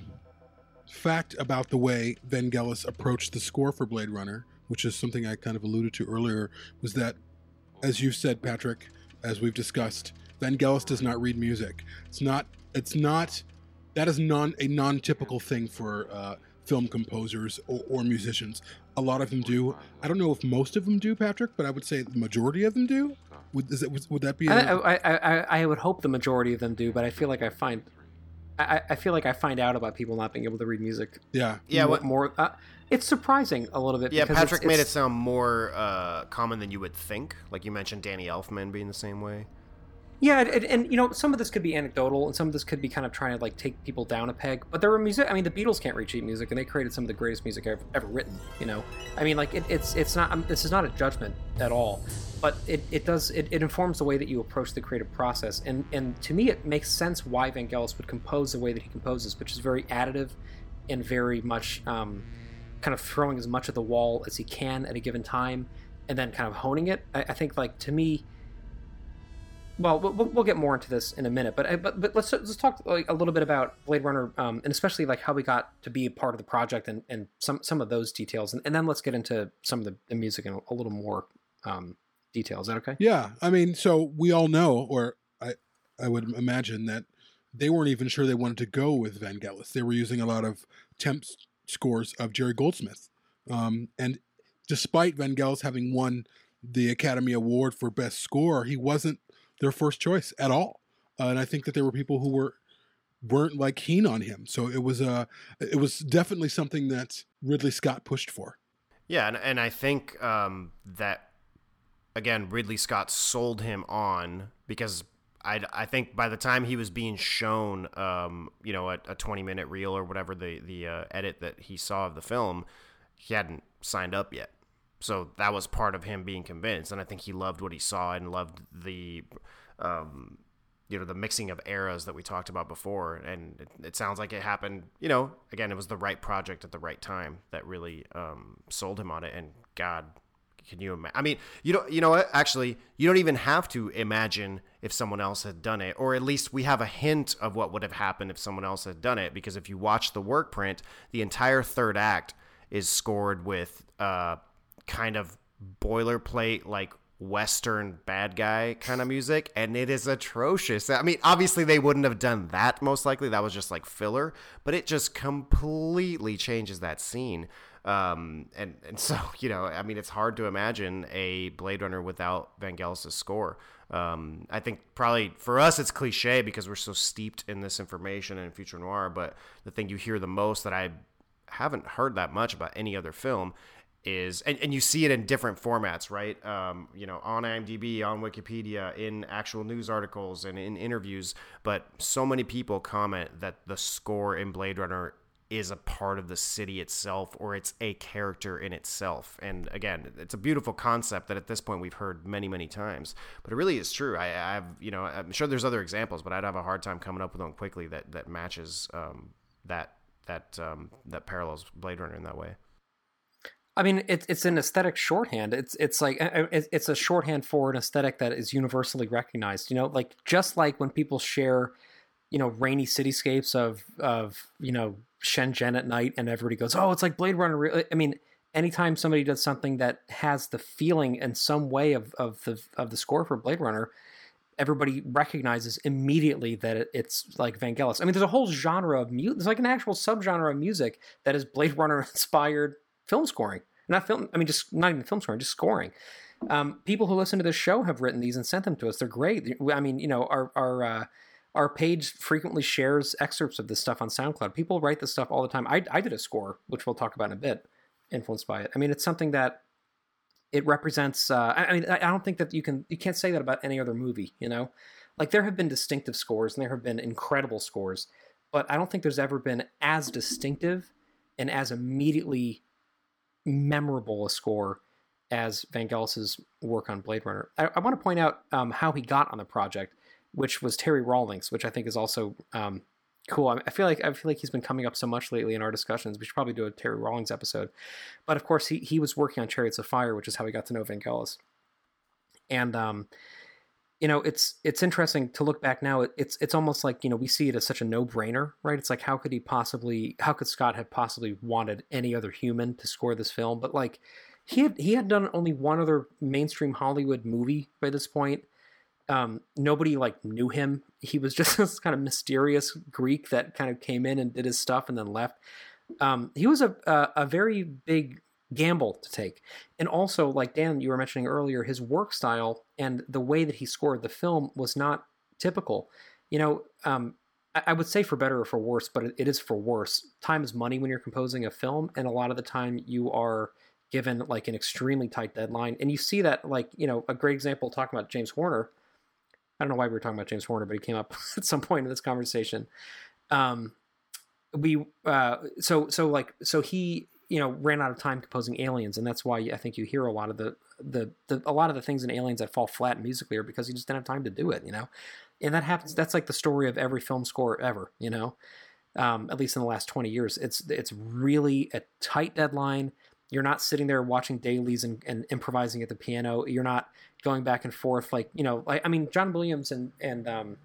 fact about the way Vangelis approached the score for Blade Runner, which is something I kind of alluded to earlier, was that, as you said, Patrick, as we've discussed, Vangelis does not read music. It's not. It's not. That is non a non-typical thing for uh, film composers or, or musicians. A lot of them do. I don't know if most of them do, Patrick, but I would say the majority of them do. Would, is it, would that be? a- I, I, I, I would hope the majority of them do, but I feel like I find. I, I feel like I find out about people not being able to read music. yeah. Yeah, more. what- more uh, it's surprising a little bit. Yeah, because Patrick it's, made it sound more uh, common than you would think. Like you mentioned, Danny Elfman being the same way. Yeah, and, and you know, some of this could be anecdotal, and some of this could be kind of trying to like take people down a peg. But there were music. I mean, the Beatles can't read sheet music, and they created some of the greatest music I've ever written. You know, I mean, like it, it's it's not. um, this is not a judgment at all. But it, it does it, it informs the way that you approach the creative process. And and to me it makes sense why vangelis would compose the way that he composes which is very additive and very much um, kind of throwing as much at the wall as he can at a given time and then kind of honing it. I, I think like to me well, we'll we'll get more into this in a minute, but but, but let's let's talk like, a little bit about Blade Runner, um, and especially like how we got to be a part of the project and, and some some of those details, and, and then let's get into some of the, the music in a, a little more um, detail. Is that okay? Yeah, I mean, so we all know, or I I would imagine that they weren't even sure they wanted to go with Vangelis. They were using a lot of temp scores of Jerry Goldsmith, um, and despite Vangelis having won the Academy Award for Best Score, he wasn't their first choice at all. Uh, and I think that there were people who were weren't like keen on him. So it was uh it was definitely something that Ridley Scott pushed for. Yeah, and, and I think um, that again Ridley Scott sold him on because I, I think by the time he was being shown um, you know a, a 20 minute reel or whatever the the uh, edit that he saw of the film he hadn't signed up yet so that was part of him being convinced, and I think he loved what he saw and loved the, um, you know, the mixing of eras that we talked about before. And it, it, sounds like it happened. You know, again, it was the right project at the right time that really um, sold him on it. And God, can you imagine? I mean, you don't. You know what? Actually, you don't even have to imagine if someone else had done it, or at least we have a hint of what would have happened if someone else had done it. Because if you watch the work print, the entire third act is scored with. Uh, kind of boilerplate like western bad guy kind of music and it is atrocious i mean obviously they wouldn't have done that most likely that was just like filler but it just completely changes that scene um, and and so (laughs) you know i mean it's hard to imagine a blade runner without vangelis' score. Um, i think probably for us it's cliche because we're so steeped in this information and future noir but the thing you hear the most that i haven't heard that much about any other film is and, and you see it in different formats right? Um, you know on imdb on wikipedia in actual news articles and in interviews but so many people comment that the score in blade runner is a part of the city itself or it's a character in itself and again it's a beautiful concept that at this point we've heard many many times but it really is true i, have you know i'm sure there's other examples but i'd have a hard time coming up with one quickly that that matches um, that that um, that parallels blade runner in that way I mean, it's it's an aesthetic shorthand. It's it's like uh, uh, it's a shorthand for an aesthetic that is universally recognized. You know, like just like when people share, you know, rainy cityscapes of of you know Shenzhen at night, and everybody goes, "Oh, it's like Blade Runner." I mean, anytime somebody does something that has the feeling in some way of of the of the score for Blade Runner, everybody recognizes immediately that it, it's like Vangelis. I mean, there's a whole genre of music. There's like an actual subgenre of music that is Blade Runner inspired film scoring. Not film. I mean, just not even film scoring, just scoring. Um, people who listen to this show have written these and sent them to us. They're great. I mean, you know, our our uh, our page frequently shares excerpts of this stuff on SoundCloud. People write this stuff all the time. I I did a score, which we'll talk about in a bit, influenced by it. I mean, it's something that it represents. Uh, I, I mean, I don't think that you can you can't say that about any other movie. You know, like there have been distinctive scores and there have been incredible scores, but I don't think there's ever been as distinctive and as immediately memorable a score as Van Vangelis's work on Blade Runner. I, I want to point out um, how he got on the project, which was Terry Rawlings, which I think is also um, cool. I, feel like I feel like he's been coming up so much lately in our discussions. We should probably do a Terry Rawlings episode. But of course, he he was working on Chariots of Fire, which is how he got to know Vangelis. And um, you know, it's it's interesting to look back now. it's it's almost like you know we see it as such a no brainer, right? It's like how could he possibly, how could Scott have possibly wanted any other human to score this film? But like he had he had done only one other mainstream Hollywood movie by this point. Um, nobody like knew him. He was (laughs) just this kind of mysterious Greek that kind of came in and did his stuff and then left. Um, he was a, a, a very big gamble to take. And also, like Dan, you were mentioning earlier, his work style and the way that he scored the film was not typical. You know, um, I, I, would say for better or for worse, but it, it is for worse. Time is money when you're composing a film, and a lot of the time you are given like an extremely tight deadline. And you see that, like, you know, a great example talking about James Horner. I don't know why we were talking about James Horner, but he came up (laughs) at some point in this conversation. Um, we uh, so so like so he you know ran out of time composing Aliens, and that's why I think you hear a lot of the the, the a lot of the things in Aliens that fall flat musically are because he just didn't have time to do it. You know, and that happens. That's like the story of every film score ever. You know, um, at least in the last twenty years, it's it's really a tight deadline. You're not sitting there watching dailies and, and improvising at the piano. You're not going back and forth like you know. Like I mean, John Williams and and um,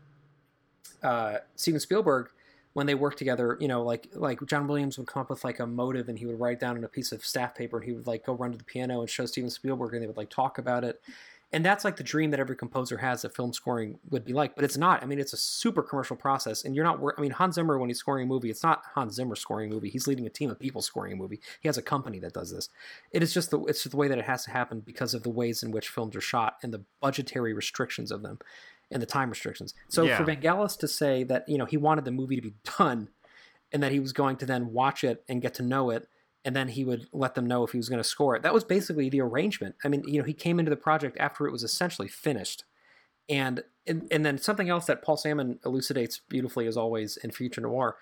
uh, Steven Spielberg when they worked together, you know, like like John Williams would come up with like a motive and he would write down on a piece of staff paper and he would like go run to the piano and show Steven Spielberg and they would like talk about it. And that's like the dream that every composer has that film scoring would be like, but it's not. I mean, it's a super commercial process, and you're not. I mean, Hans Zimmer when he's scoring a movie, it's not Hans Zimmer scoring a movie. He's leading a team of people scoring a movie. He has a company that does this. It is just the it's just the way that it has to happen because of the ways in which films are shot and the budgetary restrictions of them and the time restrictions. So Yeah. for Vangelis to say that you know he wanted the movie to be (laughs) done, and that he was going to then watch it and get to know it, and then he would let them know if he was going to score it. That was basically the arrangement. I mean, you know, he came into the project after it was essentially finished, and and, and then something else that Paul Sammon elucidates beautifully as always in Future Noir.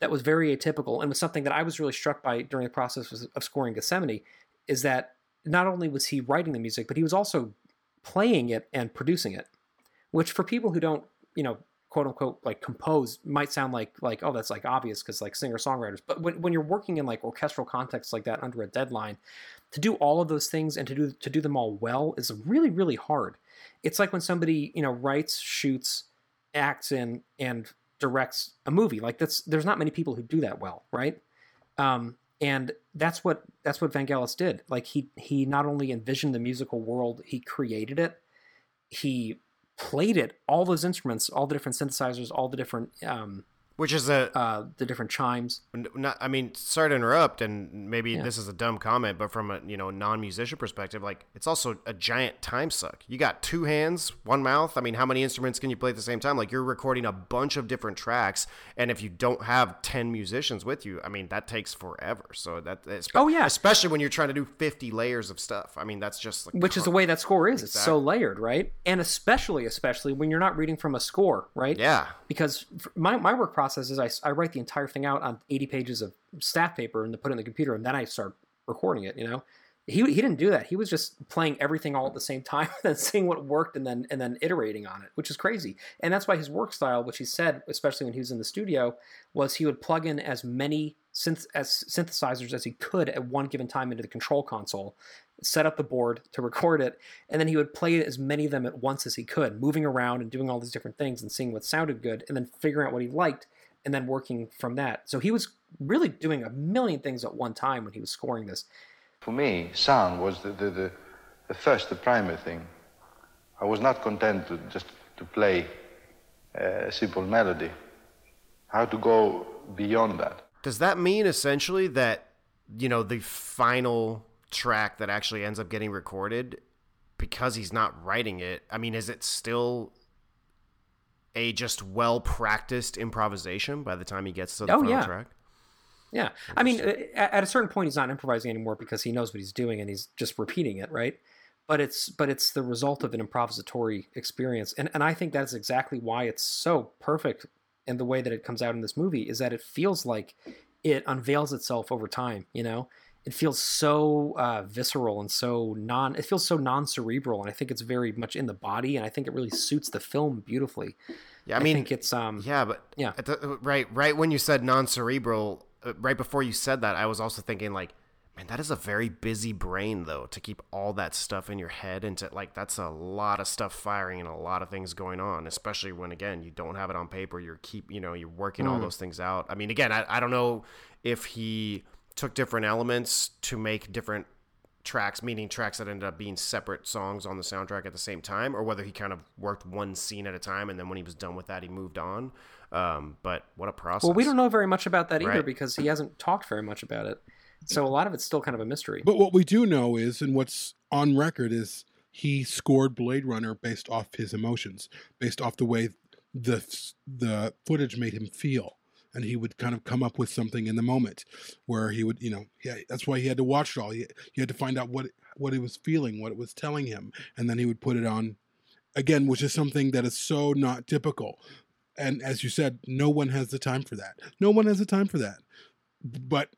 That was very atypical and was something that I was really struck by during the process of- scoring Gethsemane, is that not only was he writing the music, but he was also playing it and producing it which for people who don't, you know, quote unquote, like compose might sound like like oh that's like obvious because like singer songwriters. But when, when you're working in like orchestral contexts like that under a deadline, to do all of those things and to do to do them all well is really really hard. It's like when somebody you know writes, shoots, acts in, and directs a movie. Like that's there's not many people who do that well, right? Um, and that's what that's what Vangelis did. Like he he not only envisioned the musical world, he created it. He played it, all those instruments, all the different synthesizers, all the different um, which is a uh, the different chimes. Not, I mean, sorry to interrupt, and maybe Yeah. this is a dumb comment, but from a you know non-musician perspective, like it's also a giant time suck. You got two hands, one mouth. I mean, how many instruments can you play at the same time? Like you're recording a bunch of different tracks, and if you don't have ten musicians with you, I mean, that takes forever. So that, Oh, yeah. especially when you're trying to do fifty layers of stuff. I mean, that's just like Which is the way that score is. It's so layered, right? And especially, especially when you're not reading from a score, right? Yeah, because my, my work process is I write the entire thing out on 80 pages of staff paper and to put it in the computer and then I start recording it, you know? He, he didn't do that. He was just playing everything all at the same time and (laughs) then seeing what worked and then and then iterating on it, which is crazy. And that's why his work style, which he said, especially when he was in the studio, was he would plug in as many synth- as synthesizers as he could at one given time into the control console, set up the board to record it, and then he would play as many of them at once as he could, moving around and doing all these different things and seeing what sounded good, and then figuring out what he liked, and then working from that. So he was really doing a million things at one time when he was scoring this. For me, sound was the, the, the, the first, the primary thing. I was not content to just to play a simple melody. How to go beyond that. Does that mean essentially that you know the final track that actually ends up getting recorded because he's not writing it? I mean, is it still a just well practiced improvisation by the time he gets to the Oh, final yeah. track? Yeah, I mean, uh, at at a certain point, he's not improvising anymore because he knows what he's doing and he's just repeating it, right? But it's but it's the result of an improvisatory experience, and and I think that's exactly why it's so perfect in the way that it comes out in this movie is that it feels like it unveils itself over time. You know, it feels so uh, visceral and so non. It feels so non-cerebral, and I think it's very much in the body, and I think it really suits the film beautifully. Yeah, I mean, think it's um yeah, but yeah. the, right, right when you said non-cerebral, uh, right before you said that, I was also thinking like, man, that is a very busy brain though to keep all that stuff in your head and to like that's a lot of stuff firing and a lot of things going on, especially when again you don't have it on paper. You're keep you know you're working all Mm. those things out. I mean, again, I, I don't know if he took different elements to make different tracks, meaning tracks that ended up being separate songs on the soundtrack at the same time, or whether he kind of worked one scene at a time and then when he was done with that, he moved on. Um, but what a process! Well, we don't know very much about that either Right. because he hasn't talked very much about it. So a lot of it's still kind of a mystery. But what we do know is, and what's on record is, he scored Blade Runner based off his emotions, based off the way the the footage made him feel, and he would kind of come up with something in the moment, where he would, you know, yeah, that's why he had to watch it all. He, he had to find out what what he was feeling, what it was telling him, and then he would put it on, again, which is something that is so not typical. And as you said, no one has the time for that. No one has the time for that. But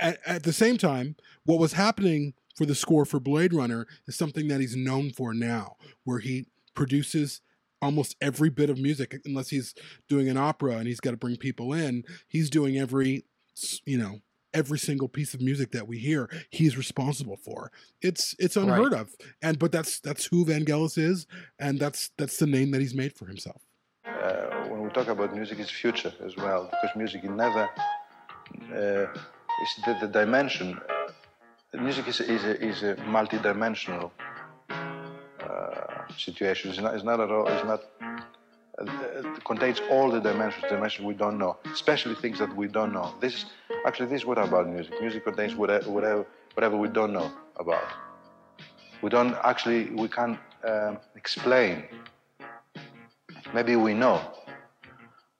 at, at the same time, what was happening for the score for Blade Runner is something that he's known for now, where he produces almost every bit of music, unless he's doing an opera and he's got to bring people in. He's doing every, you know, every single piece of music that we hear he's responsible for it's it's unheard right. of and but that's that's who vangelis is and that's that's the name that he's made for himself uh, when we talk about music it's future as well because music never uh, is the, the dimension music is, is, a, is a multi-dimensional uh, situation. It's not, it's not at all, it's not, uh, it contains all the dimensions, dimensions we don't know, especially things that we don't know. This is, actually, this is what about music. Music contains whatever, whatever, whatever we don't know about. We don't actually, we can't um, explain. Maybe we know,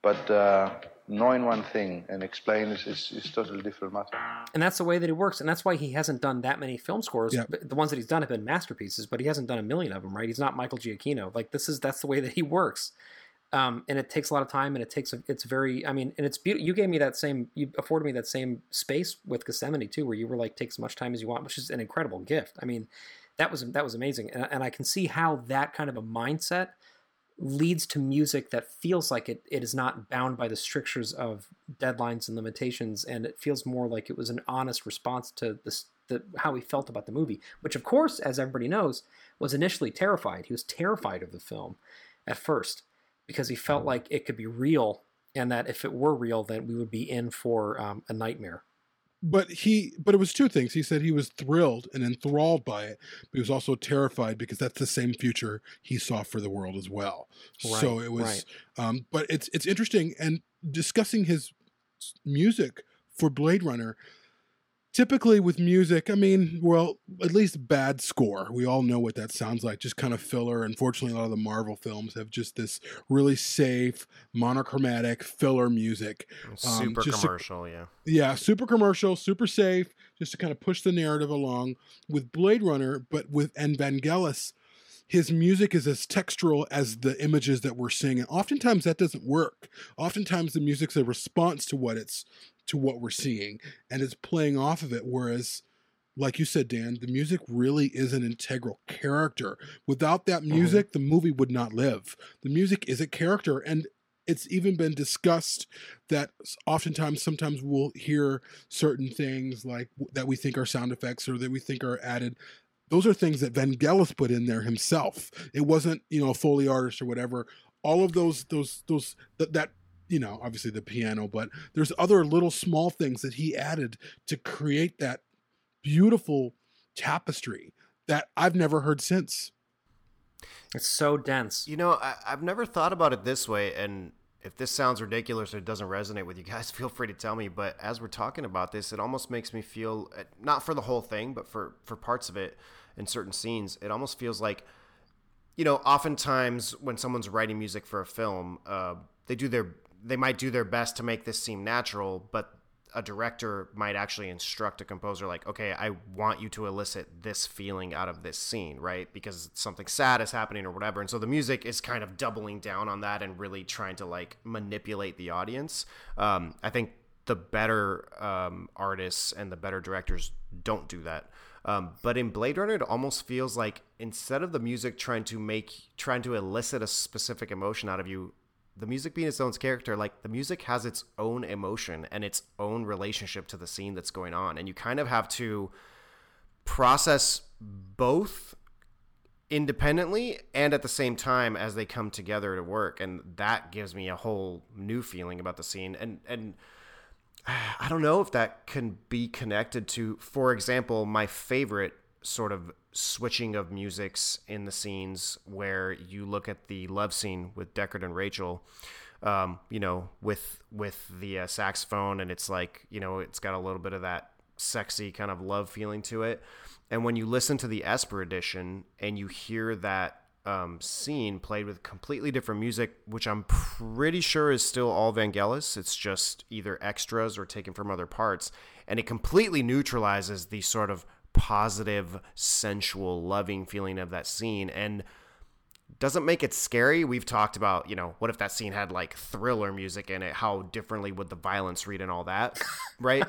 but uh, knowing one thing and explaining is, is, is totally different matter. And that's the way that he works, and that's why he hasn't done that many film scores. The ones that he's done have been masterpieces, but he hasn't done a million of them. Right? He's not Michael Giacchino. Like this is that's the way that he works. Um, and it takes a lot of time, and it takes a, it's very. I mean, and it's beautiful. You gave me that same. You afforded me that same space with Gethsemane too, where you were like, take as much time as you want, which is an incredible gift. I mean, that was that was amazing, and, and I can see how that kind of a mindset leads to music that feels like it, it is not bound by the strictures of deadlines and limitations and it feels more like it was an honest response to this the, how he felt about the movie which of course as everybody knows was initially terrified. He was terrified of the film at first because he felt like it could be real and that if it were real then we would be in for um, a nightmare but he but it was two things he said he was thrilled and enthralled by it but he was also terrified because that's the same future he saw for the world as well right, so it was right. um but it's it's interesting and discussing his music for blade runner typically with music, I mean, well, at least bad score. We all know what that sounds like, just kind of filler. Unfortunately, a lot of the Marvel films have just this really safe, monochromatic filler music. Um, super commercial, to, yeah. Yeah, super commercial, super safe, just to kind of push the narrative along. With Blade Runner, but with and Vangelis, his music is as textural as the images that we're seeing. And oftentimes that doesn't work. Oftentimes the music's a response to what it's to what we're seeing and it's playing off of it whereas like you said dan the music really is an integral character without that mm-hmm. music mm-hmm. the movie would not live the music is a character and it's even been discussed that oftentimes sometimes we'll hear certain things like that we think are sound effects or that we think are added those are things that vangelis put in there himself it wasn't you know a foley artist or whatever all of those those those that, that you know, obviously the piano, but there's other little small things that he added to create that beautiful tapestry that I've never heard since. It's so dense. You know, I, have never thought about it this way, and if this sounds ridiculous or it doesn't resonate with you guys, (laughs) feel free to tell me. But as we're talking about this, it almost makes me feel uh, not for the whole thing, but for for parts of it in certain scenes, it almost feels like, you know, oftentimes when someone's writing music for a film, uh, they do their they might do their best to make this seem natural, but a director might actually instruct a composer like okay i want you to elicit this feeling out of this scene right? Because something sad is happening or whatever. And so the music is kind of doubling down on that and really trying to like manipulate the audience. Um, i think the better um, artists and the better directors don't do that. Um, but in blade runner it almost feels like instead of the music trying to make trying to elicit a specific emotion out of you the music being its own character, like the music has its own emotion and its own relationship to the scene that's going on. And you kind of have to process both independently and at the same time as they come together to work. And that gives me a whole new feeling about the scene. And, and, (sighs) I don't know if that can be connected to, for example, my favorite sort of switching of musics in the scenes where you look at the love scene with Deckard and Rachael, um, you know, with with the uh, saxophone, and it's like you know, it's got a little bit of that sexy kind of love feeling to it. And when you listen to the Esper edition and you hear that um, scene played with completely different music, which I'm pretty sure is still all Vangelis. It's just either extras or taken from other parts, and it completely neutralizes the sort of positive, sensual, loving feeling of that scene. And doesn't make it scary. We've talked about, you know, what if that scene had like thriller music in it? How differently would the violence read and all that, (laughs) right?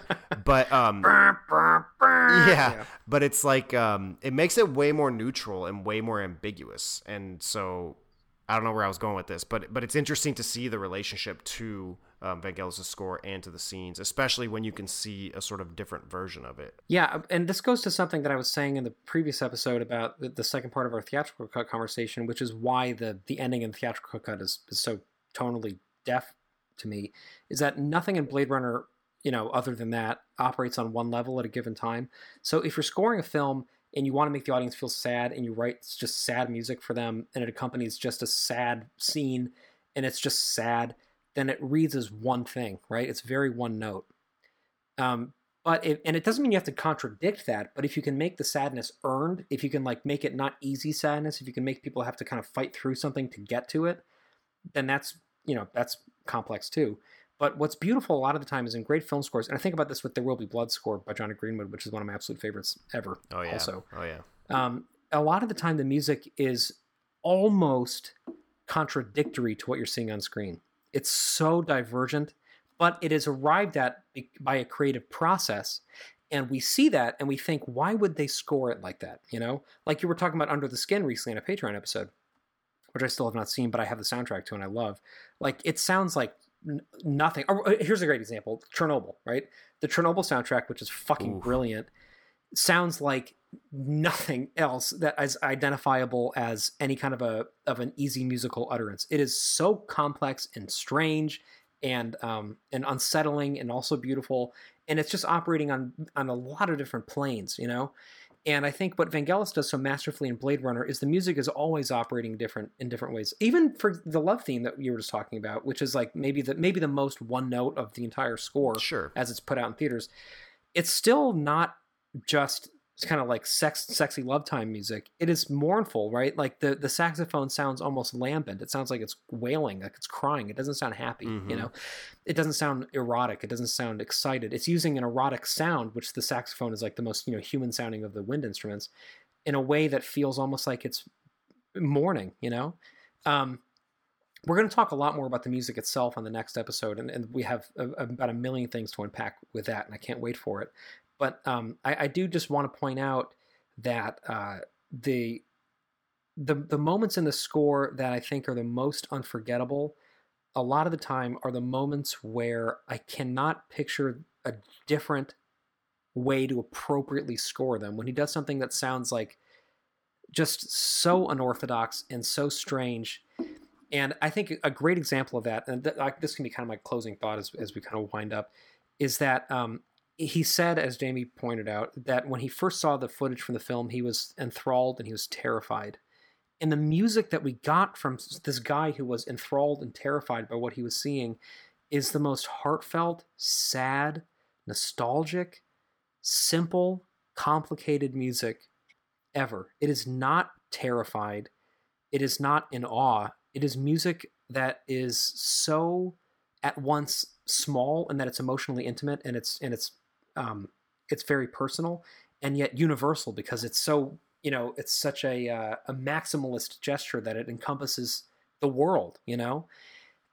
but um, (laughs) yeah, but it's like um, it makes it way more neutral and way more ambiguous, and so I don't know where I was going with this, but but it's interesting to see the relationship to um, Vangelis' score and to the scenes, especially when you can see a sort of different version of it. Yeah, and this goes to something that I was saying in the previous episode about the, the second part of our theatrical cut conversation, which is why the the ending in the theatrical cut is, is so tonally deaf to me. Is that nothing in Blade Runner, you know, other than that, operates on one level at a given time. So if you're scoring a film and you want to make the audience feel sad and you write just sad music for them and it accompanies just a sad scene and it's just sad then it reads as one thing right it's very one note um, but it, and it doesn't mean you have to contradict that but if you can make the sadness earned if you can like make it not easy sadness if you can make people have to kind of fight through something to get to it then that's you know that's complex too but what's beautiful a lot of the time is in great film scores, and I think about this with There Will Be Blood score by Jonny Greenwood, which is one of my absolute favorites ever. Oh yeah. Also, oh yeah. um, a lot of the time the music is almost contradictory to what you're seeing on screen. It's so divergent, but it is arrived at by a creative process. And we see that and we think, why would they score it like that? You know, like you were talking about Under the Skin recently in a Patreon episode, which I still have not seen, but I have the soundtrack to and I love. Like it sounds like n- nothing. Or, uh, here's a great example Chernobyl, right? The Chernobyl soundtrack, which is fucking Oof. brilliant, sounds like nothing else that is identifiable as any kind of a of an easy musical utterance. It is so complex and strange and um and unsettling and also beautiful and it's just operating on on a lot of different planes, you know. And I think what Vangelis does so masterfully in Blade Runner is the music is always operating different in different ways. Even for the love theme that you were just talking about, which is like maybe the maybe the most one note of the entire score Sure. as it's put out in theaters, it's still not just it's kind of like sex sexy love time music. It is mournful, right? Like the the saxophone sounds almost lambent. It sounds like it's wailing, like it's crying. It doesn't sound happy, you Mhm. know. It doesn't sound erotic. It doesn't sound excited. It's using an erotic sound, which the saxophone is like the most, you know, human sounding of the wind instruments in a way that feels almost like it's mourning, you know. Um we're going to talk a lot more about the music itself on the next episode, and, and we have a, about a million things to unpack with that, and I can't wait for it. But um, I, I do just want to point out that uh, the the the moments in the score that I think are the most unforgettable, a lot of the time are the moments where I cannot picture a different way to appropriately score them. When he does something that sounds like just so unorthodox and so strange. And I think a great example of that, and th- this can be kind of my closing thought as, as we kind of wind up, is that um, he said, as Jamie pointed out, that when he first saw the footage from the film, he was enthralled and he was terrified. And the music that we got from this guy who was enthralled and terrified by what he was seeing is the most heartfelt, sad, nostalgic, simple, complicated music ever. It is not terrified. It is not in awe. It is music that is so at once small and that it's emotionally intimate and it's and it's um it's very personal and yet universal because it's so you know it's such a uh, a maximalist gesture that it encompasses the world you know?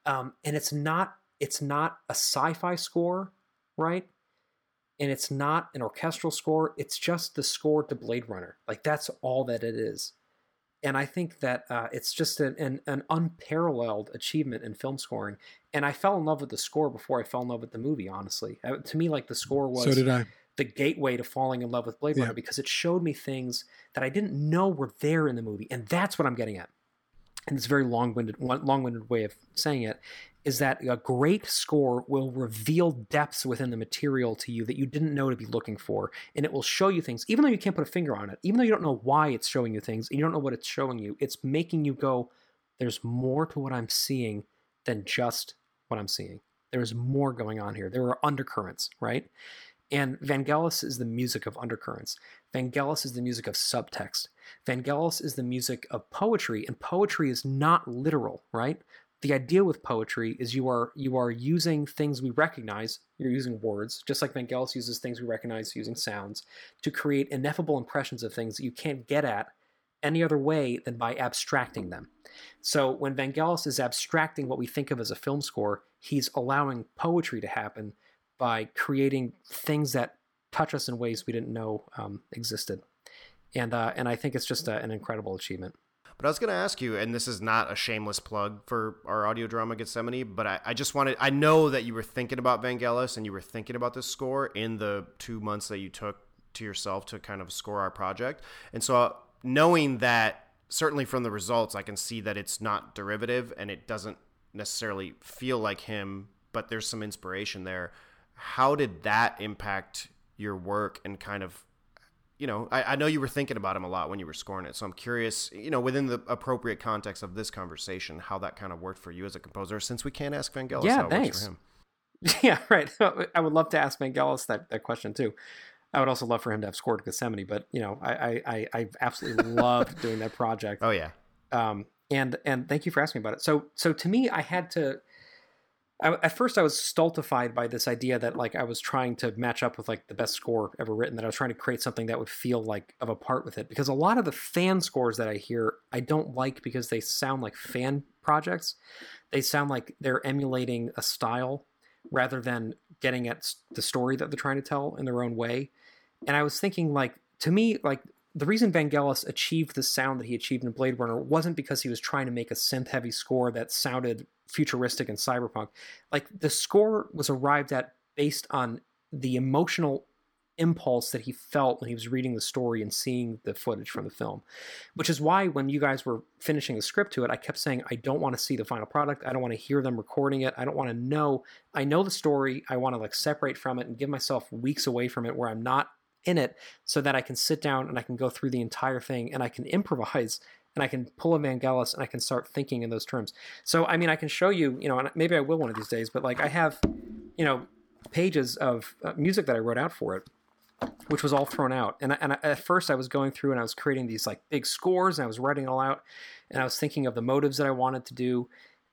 Um and it's not it's not a sci-fi score right? And it's not an orchestral score. It's just the score to blade runner. Like that's all that it is and i think that uh, it's just an, an, an unparalleled achievement in film scoring and i fell in love with the score before i fell in love with the movie honestly uh, to me like the score was So did I. the gateway to falling in love with blade Yeah. runner because it showed me things that i didn't know were there in the movie and that's what i'm getting at and it's a very long-winded long-winded way of saying it is that a great score will reveal depths within the material to you that you didn't know to be looking for and it will show you things even though you can't put a finger on it even though you don't know why it's showing you things and you don't know what it's showing you it's making you go there's more to what i'm seeing than just what i'm seeing. There's more going on here. There are undercurrents right? And vangelis is the music of undercurrents. Vangelis is the music of subtext vangelis is the music of poetry and poetry is not literal right the idea with poetry is you are you are using things we recognize you're using words just like vangelis uses things we recognize using sounds to create ineffable impressions of things that you can't get at any other way than by abstracting them. So when Vangelis is abstracting what we think of as a film score, he's allowing poetry to happen by creating things that touch us in ways we didn't know um, existed. And uh, and I think it's just a, an incredible achievement. But I was going to ask you, and this is not a shameless plug for our audio drama Gethsemane, but I, I just wanted, I know that you were thinking about Vangelis and you were thinking about this score in the two months that you took to yourself to kind of score our project. And so uh, knowing that, certainly from the results, I can see that it's not derivative and it doesn't necessarily feel like him, but there's some inspiration there. How did that impact your work and kind of you know, I, I, know you were thinking about him a lot when you were scoring it. So I'm curious, you know, within the appropriate context of this conversation, how that kind of worked for you as a composer, since we can't ask Vangelis yeah, how it thanks. works for him. (laughs) Yeah, right. (laughs) I would love to ask Vangelis that, that question too. I would also love for him to have scored Gethsemane, but you know, I I, I absolutely (laughs) loved doing that project. Oh yeah. Um, and and thank you for asking about it. So so to me, I had to I, at first I was stultified by this idea that like I was trying to match up with like the best score ever written that I was trying to create something that would feel like of a part with it. Because a lot of the fan scores that I hear I don't like because they sound like fan projects. They sound like they're emulating a style rather than getting at the story that they're trying to tell in their own way. And I was thinking like to me like the reason Vangelis achieved the sound that he achieved in Blade Runner wasn't because he was trying to make a synth heavy score that sounded futuristic and cyberpunk. Like the score was arrived at based on the emotional impulse that he felt when he was reading the story and seeing the footage from the film. Which is why when you guys were finishing the script to it, I kept saying, I don't want to see the final product. I don't want to hear them recording it. I don't want to know. I know the story. I want to like separate from it and give myself weeks away from it where I'm not in it so that I can sit down and I can go through the entire thing and I can improvise and I can pull a Vangelis and I can start thinking in those terms. So, I mean, I can show you, you know, and maybe I will one of these days, but like I have, you know, pages of uh, music that I wrote out for it, which was all thrown out. And, I, and at first I was going through and I was creating these like big scores and I was writing it all out and I was thinking of the motives that I wanted to do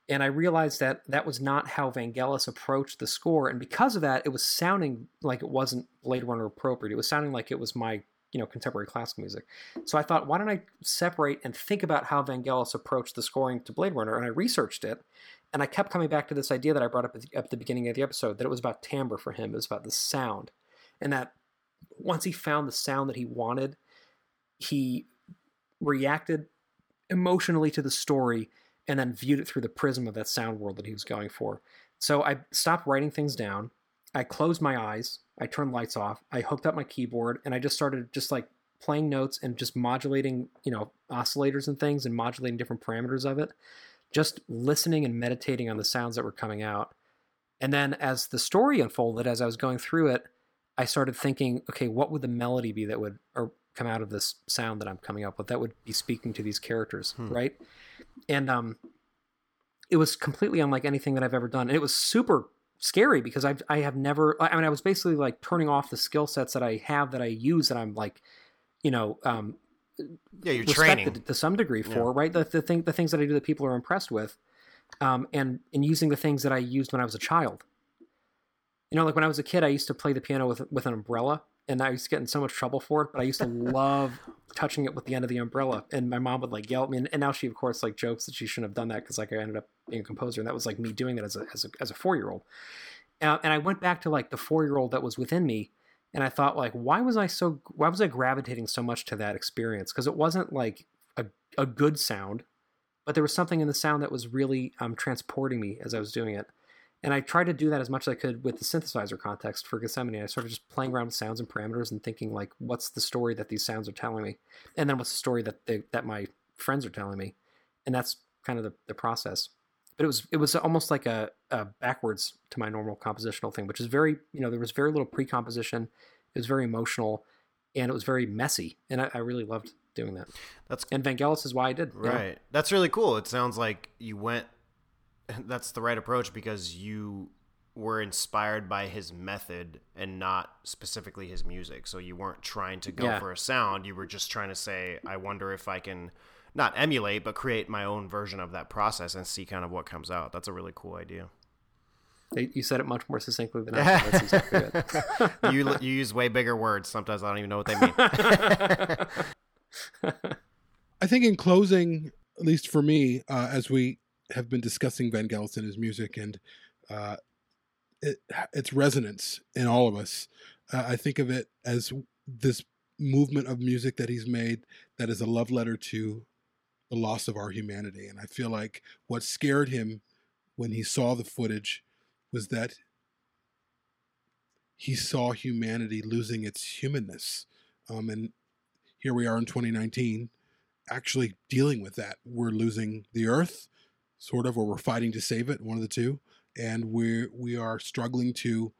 and I realized that that was not how Vangelis approached the score, and because of that, it was sounding like it wasn't Blade Runner appropriate. It was sounding like it was my you know contemporary classical music. So I thought, why don't I separate and think about how Vangelis approached the scoring to Blade Runner? And I researched it, and I kept coming back to this idea that I brought up at the, at the beginning of the episode that it was about timbre for him. It was about the sound, and that once he found the sound that he wanted, he reacted emotionally to the story and then viewed it through the prism of that sound world that he was going for. So I stopped writing things down. I closed my eyes. I turned lights off. I hooked up my keyboard and I just started just like playing notes and just modulating, you know, oscillators and things and modulating different parameters of it. Just listening and meditating on the sounds that were coming out. And then as the story unfolded, as I was going through it, I started thinking, okay, what would the melody be that would or come out of this sound that I'm coming up with that would be speaking to these characters, hmm. right? And um, it was completely unlike anything that I've ever done. And it was super scary because I've I have never. I mean, I was basically like turning off the skill sets that I have that I use that I'm like, you know, um, yeah, you're training to some degree for yeah. right. The the thing the things that I do that people are impressed with, um, and and using the things that I used when I was a child. You know, like when I was a kid, I used to play the piano with with an umbrella, and I used to get in so much trouble for it. But I used to love touching it with the end of the umbrella, and my mom would like yell at me. And, and now she, of course, like jokes that she shouldn't have done that because like I ended up being a composer, and that was like me doing that as a as a, as a four year old. Uh, and I went back to like the four year old that was within me, and I thought like, why was I so why was I gravitating so much to that experience? Because it wasn't like a a good sound, but there was something in the sound that was really um, transporting me as I was doing it. And I tried to do that as much as I could with the synthesizer context for Gethsemane. I started just playing around with sounds and parameters and thinking like, what's the story that these sounds are telling me, and then what's the story that they, that my friends are telling me, and that's kind of the, the process. But it was it was almost like a, a backwards to my normal compositional thing, which is very you know there was very little pre-composition. It was very emotional, and it was very messy, and I, I really loved doing that. That's and Vangelis is why I did. Right. Yeah. That's really cool. It sounds like you went that's the right approach because you were inspired by his method and not specifically his music. So you weren't trying to go yeah. for a sound. You were just trying to say, I wonder if I can not emulate, but create my own version of that process and see kind of what comes out. That's a really cool idea. You said it much more succinctly than I (laughs) did. That's exactly it. (laughs) you, you use way bigger words. Sometimes I don't even know what they mean. (laughs) I think in closing, at least for me, uh, as we have been discussing Van Vangelis and his music and uh, it, its resonance in all of us, uh, I think of it as this movement of music that he's made that is a love letter to the loss of our humanity. And I feel like what scared him when he saw the footage was that he saw humanity losing its humanness. Um, and here we are in 2019, actually dealing with that. We're losing the earth, sort of, or we're fighting to save it, one of the two. And we we are struggling to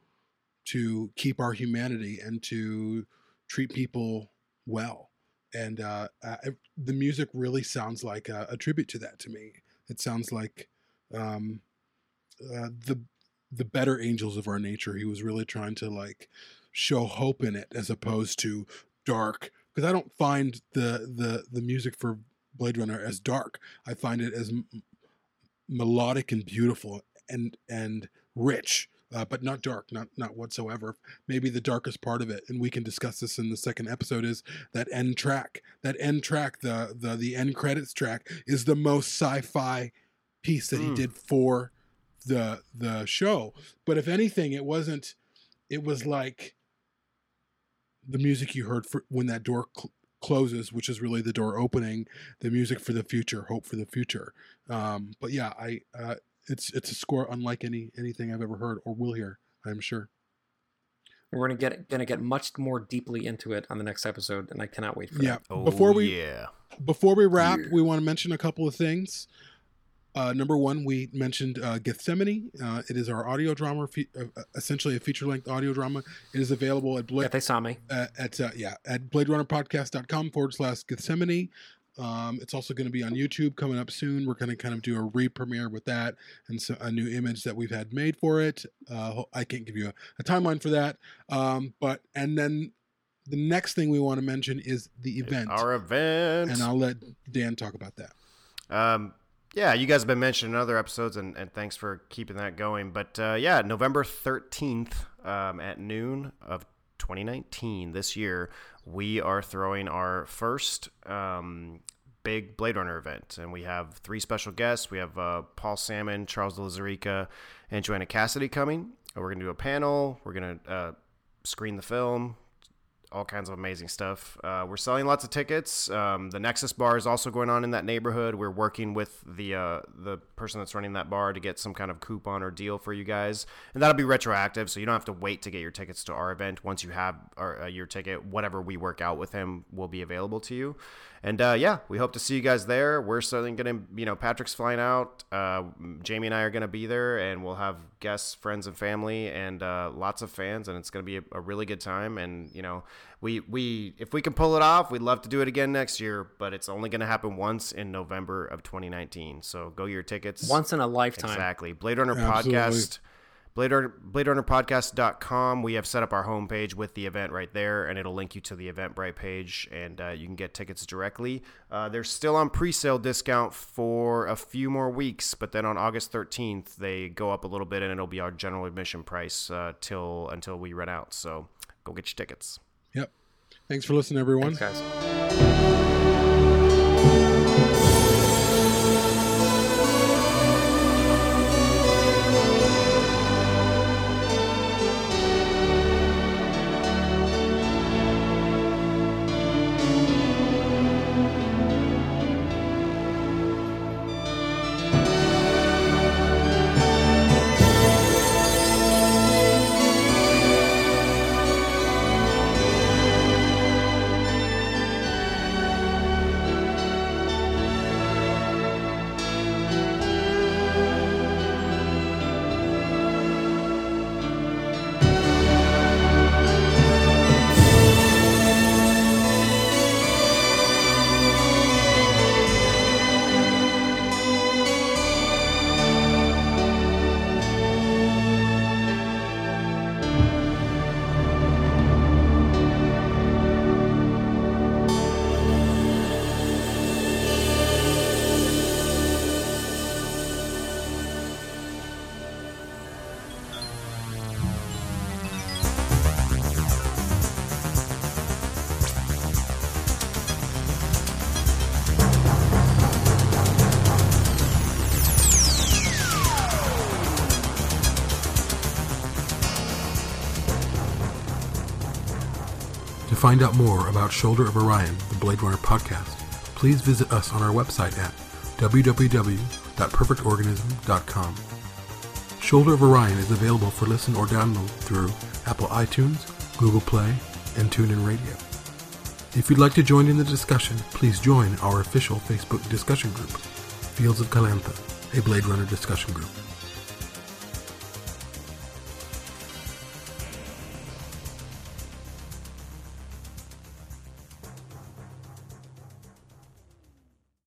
to keep our humanity and to treat people well. And uh, uh, the music really sounds like a, a, tribute to that to me. It sounds like um, uh, the the better angels of our nature. He was really trying to like show hope in it as opposed to dark. Because I don't find the the the music for Blade Runner as dark. I find it as melodic and beautiful and and rich uh, but not dark, not not whatsoever. Maybe the darkest part of it, and we can discuss this in the second episode, is that end track. That end track, the the the end credits track, is the most sci-fi piece that mm. he hmm. did for the the show. But if anything, it wasn't. It was like the music you heard for when that door cl- closes, which is really the door opening. The music for the future, hope for the future. Um, but yeah, I uh, it's it's a score unlike any anything I've ever heard or will hear. I'm sure. We're gonna get gonna get much more deeply into it on the next episode, and I cannot wait for yeah. that. Oh, before we yeah. before we wrap, yeah. we want to mention a couple of things. Uh, number one, we mentioned uh, Gethsemane. Uh, it is our audio drama, fe- uh, uh, essentially a feature length audio drama. It is available at Blade. Yeah, they saw me. at uh, yeah at BladeRunnerPodcast.com forward slash Gethsemane. Um, it's also going to be on YouTube coming up soon. We're going to kind of do a re-premiere with that and so a new image that we've had made for it. Uh, I can't give you a, a timeline for that, um, but and then the next thing we want to mention is the event. Our event, and I'll let Dan talk about that. Um, yeah, you guys have been mentioning in other episodes, and, and thanks for keeping that going. But uh, yeah, November 13th um, at noon of 2019, this year, we are throwing our first um, big Blade Runner event. And we have three special guests. We have uh, Paul Sammon, Charles Lauzirika, and Joanna Cassidy coming. We're going to do a panel. We're going to uh, screen the film, all kinds of amazing stuff. Uh, we're selling lots of tickets. Um, the Nexus bar is also going on in that neighborhood. We're working with the uh, the person that's running that bar to get some kind of coupon or deal for you guys, and that'll be retroactive, so you don't have to wait to get your tickets to our event. Once you have our, uh, your ticket, whatever we work out with him will be available to you. And uh, yeah, we hope to see you guys there. We're certainly going to, you know, Patrick's flying out. Uh, Jamie and I are going to be there, and we'll have guests, friends, and family, and uh, lots of fans, and it's going to be a, a, really good time. And you know, we we if we can pull it off, we'd love to do it again next year, but it's only going to happen once in November of 2019. So go your tickets. Once in a lifetime. Exactly. Blade Runner Absolutely. podcast Blade Runner, BladeRunnerPodcast.com. We have set up our homepage with the event right there, and it'll link you to the Eventbrite page, and uh, you can get tickets directly. Uh, they're still on pre-sale discount for a few more weeks, but then on August 13th they go up a little bit, and it'll be our general admission price uh, till until we run out. So go get your tickets. Yep. Thanks for listening, everyone. Thanks, guys. Find out more about Shoulder of Orion, the Blade Runner podcast, please visit us on our website at www.perfectorganism.com. Shoulder of Orion is available for listen or download through Apple iTunes, Google Play, and TuneIn Radio. If you'd like to join in the discussion, please join our official Facebook discussion group, Fields of Calantha, a Blade Runner discussion group.